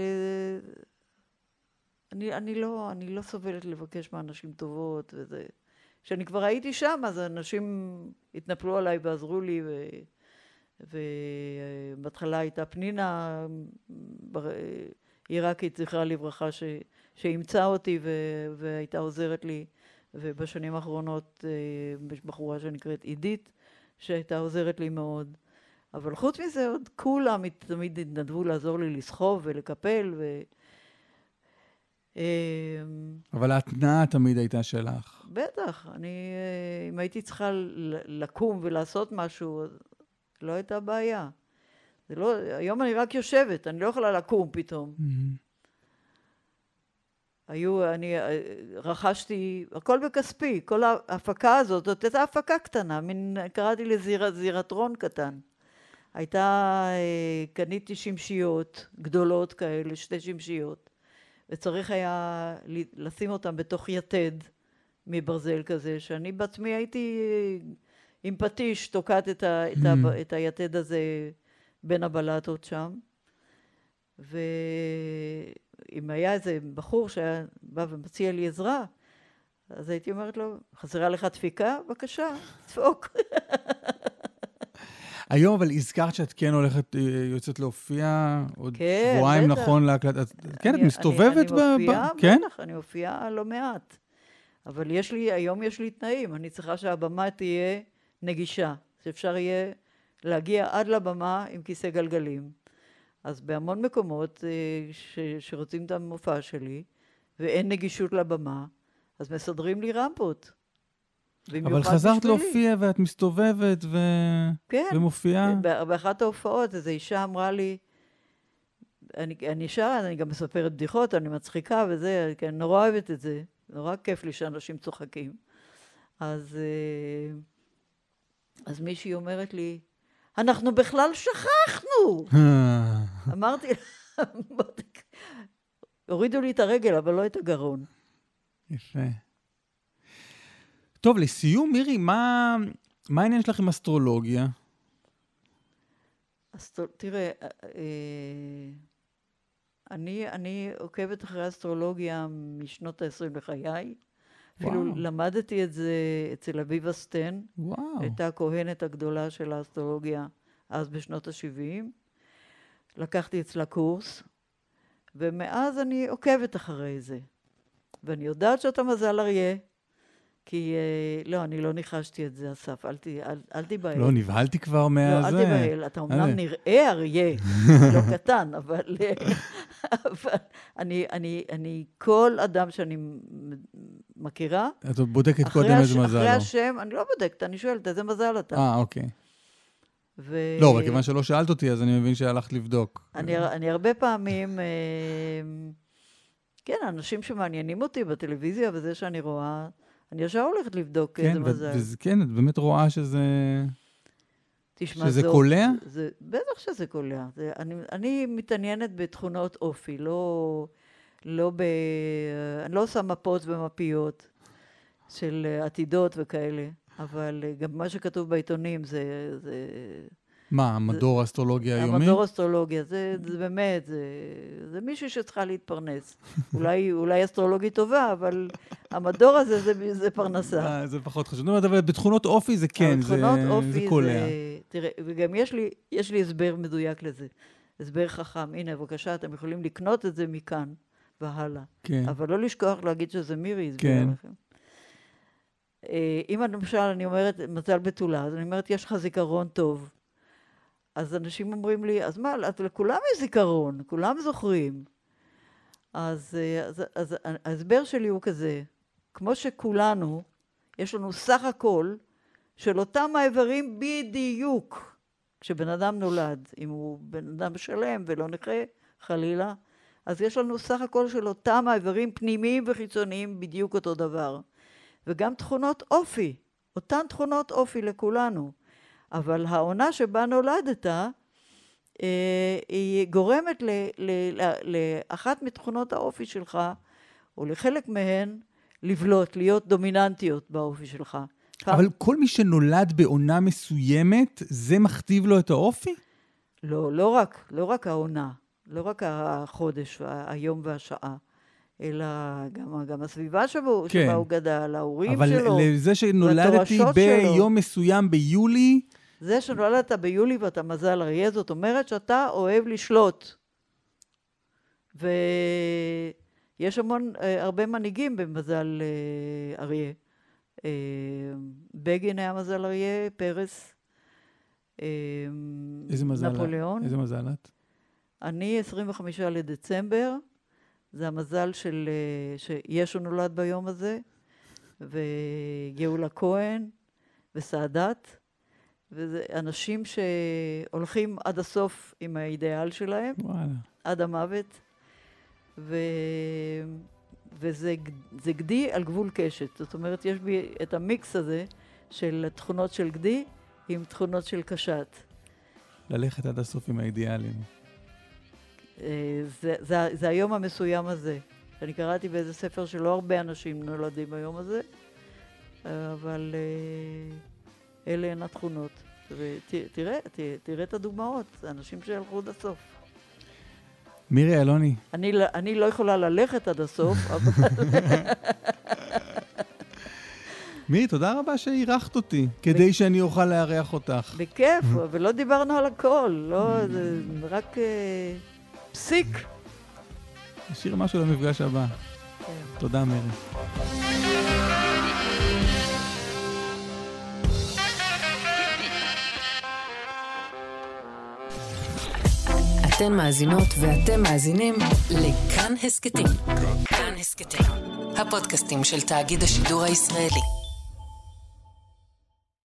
D: אני, אני, לא, אני לא סובלת לבקש מאנשים טובות, וזה... כשאני כבר הייתי שם, אז אנשים התנפלו עליי ועזרו לי, ו... ובהתחלה הייתה פנינה עיראקית, זכרה לברכה, ש... שאימצה אותי ו... והייתה עוזרת לי ובשנים האחרונות אה, יש בחורה שנקראת עידית, שהייתה עוזרת לי מאוד. אבל חוץ מזה, עוד כולם תמיד התנדבו לעזור לי לסחוב ולקפל, ו... אמ,
C: אבל ההתנעה תמיד הייתה שלך.
D: בטח, אני, אה, אם הייתי צריכה לקום ולעשות משהו, לא הייתה בעיה. זה לא, היום אני רק יושבת, אני לא יכולה לקום פתאום. היו, אני אה, רכשתי, הכל בכספי, כל ההפקה הזאת, זאת הייתה הפקה קטנה, מין, קראתי לזה זירטרון קטן. הייתה, אה, קניתי שמשיות גדולות כאלה, שתי שמשיות, וצריך היה לשים אותן בתוך יתד מברזל כזה, שאני בעצמי הייתי עם פטיש תוקעת את, ה, את, ה, mm. את היתד הזה בין הבלטות שם. ואם היה איזה בחור שהיה בא ומציע לי עזרה, אז הייתי אומרת לו, חסרה לך דפיקה? בבקשה, דפוק.
C: היום אבל הזכרת שאת כן הולכת, אה, יוצאת להופיע עוד כן, שבועיים נכון להקלט. כן, את מסתובבת
D: ב... אני מופיעה, כן? בטח, אני מופיעה לא מעט. אבל יש לי, היום יש לי תנאים, אני צריכה שהבמה תהיה נגישה, שאפשר יהיה להגיע עד לבמה עם כיסא גלגלים. אז בהמון מקומות אה, ש, שרוצים את המופע שלי, ואין נגישות לבמה, אז מסדרים לי רמפות.
C: אבל חזרת להופיע ואת מסתובבת ו...
D: כן,
C: ומופיעה.
D: באחת ההופעות איזו אישה אמרה לי, אני, אני שרה, אני גם מספרת בדיחות, אני מצחיקה וזה, כי אני נורא אוהבת את זה, נורא כיף לי שאנשים צוחקים. אז, אה, אז מישהי אומרת לי, אנחנו בכלל שכחנו! אמרתי לה, הורידו לי את הרגל, אבל לא את הגרון.
C: יפה. טוב, לסיום, מירי, מה, מה העניין שלך עם אסטרולוגיה?
D: אסטר... תראה, אה, אה, אני, אני עוקבת אחרי אסטרולוגיה משנות ה-20 לחיי. אפילו וואו. למדתי את זה אצל אביבה סטן. וואו. הייתה הכהנת הגדולה של האסטרולוגיה אז בשנות ה-70. לקחתי אצלה קורס, ומאז אני עוקבת אחרי זה. ואני יודעת שאתה מזל אריה, כי, אה, לא, אני לא ניחשתי את זה, אסף, אל, אל, אל תיבהל.
C: לא, נבהלתי כבר מהזה.
D: לא, אל תיבהל, אתה אומנם נראה אריה, לא קטן, אבל, אבל אני, אני, אני, כל אדם שאני מכירה...
C: את בודקת קודם איזה מזל.
D: אחרי השם, אני לא בודקת, אני שואלת, איזה מזל אתה?
C: אה, אוקיי. ו... לא, אבל כיוון שלא שאלת אותי, אז אני מבין שהלכת לבדוק.
D: אני, אני הרבה פעמים... אה, כן, אנשים שמעניינים אותי בטלוויזיה וזה שאני רואה, אני ישר הולכת לבדוק כן, איזה מזל. וזה,
C: כן, את באמת רואה שזה...
D: תשמע,
C: שזה זאת, קולע?
D: זה, בטח שזה קולע. זה, אני, אני מתעניינת בתכונות אופי, לא, לא ב... אני לא עושה מפות ומפיות של עתידות וכאלה, אבל גם מה שכתוב בעיתונים זה... זה
C: מה, המדור האסטרולוגיה היומי?
D: המדור האסטרולוגיה, זה, זה באמת, זה, זה מישהי שצריכה להתפרנס. אולי, אולי אסטרולוגית טובה, אבל המדור הזה זה, זה פרנסה.
C: אה, זה פחות חשוב. אבל בתכונות אופי זה כן, זה, אופי זה קולע. זה,
D: תראה, וגם יש לי, יש לי הסבר מדויק לזה. הסבר חכם. הנה, בבקשה, אתם יכולים לקנות את זה מכאן והלאה. כן. אבל לא לשכוח להגיד שזה מירי הסביר כן. לכם. אה, אם למשל אני אומרת מזל בתולה, אז אני אומרת, יש לך זיכרון טוב. אז אנשים אומרים לי, אז מה, לכולם יש זיכרון, כולם זוכרים. אז, אה, אז, אז ההסבר שלי הוא כזה, כמו שכולנו, יש לנו סך הכל של אותם האיברים בדיוק. כשבן אדם נולד, אם הוא בן אדם שלם ולא נכה, חלילה, אז יש לנו סך הכל של אותם האיברים פנימיים וחיצוניים בדיוק אותו דבר. וגם תכונות אופי, אותן תכונות אופי לכולנו. אבל העונה שבה נולדת, אה, היא גורמת ל, ל, ל, לאחת מתכונות האופי שלך, או לחלק מהן, לבלוט, להיות דומיננטיות באופי שלך.
C: אבל כל מי שנולד בעונה מסוימת, זה מכתיב לו את האופי?
D: לא, לא רק, לא רק העונה, לא רק החודש, היום והשעה. אלא גם, גם הסביבה שבו, כן. שבה הוא גדל, ההורים
C: אבל
D: שלו,
C: אבל לזה שנולדתי ביום. מסוים ביולי,
D: זה שנולדת ביולי ואתה מזל אריה, זאת אומרת שאתה אוהב לשלוט. ויש המון, אה, הרבה מנהיגים במזל אה, אריה. אה, בגין היה מזל אריה, פרס,
C: איזה מזל?
D: נפוליאון.
C: איזה מזל את?
D: אני 25 לדצמבר, זה המזל של, אה, שישו נולד ביום הזה, וגאולה כהן, וסאדאת, וזה אנשים שהולכים עד הסוף עם האידיאל שלהם,
C: וואלה.
D: עד המוות, ו... וזה גדי על גבול קשת. זאת אומרת, יש בי את המיקס הזה של תכונות של גדי עם תכונות של קשת.
C: ללכת עד הסוף עם האידיאלים.
D: אה, זה, זה, זה היום המסוים הזה. אני קראתי באיזה ספר שלא הרבה אנשים נולדים ביום הזה, אבל אה, אלה הן התכונות. ותראה, תראה את הדוגמאות, זה אנשים שהלכו עד הסוף.
C: מירי אלוני,
D: אני, לא- אני לא יכולה ללכת עד הסוף, אבל
C: מירי, תודה רבה שאירחת אותי, כדי שאני אוכל לארח אותך.
D: בכיף, ולא דיברנו על הכל, לא, זה רק אה, פסיק.
C: נשאיר משהו למפגש הבא.
D: כן.
C: תודה, מירי.
A: אתן מאזינות ואתם מאזינים לכאן הסכתים. כאן הסכתים, הפודקאסטים של תאגיד השידור הישראלי.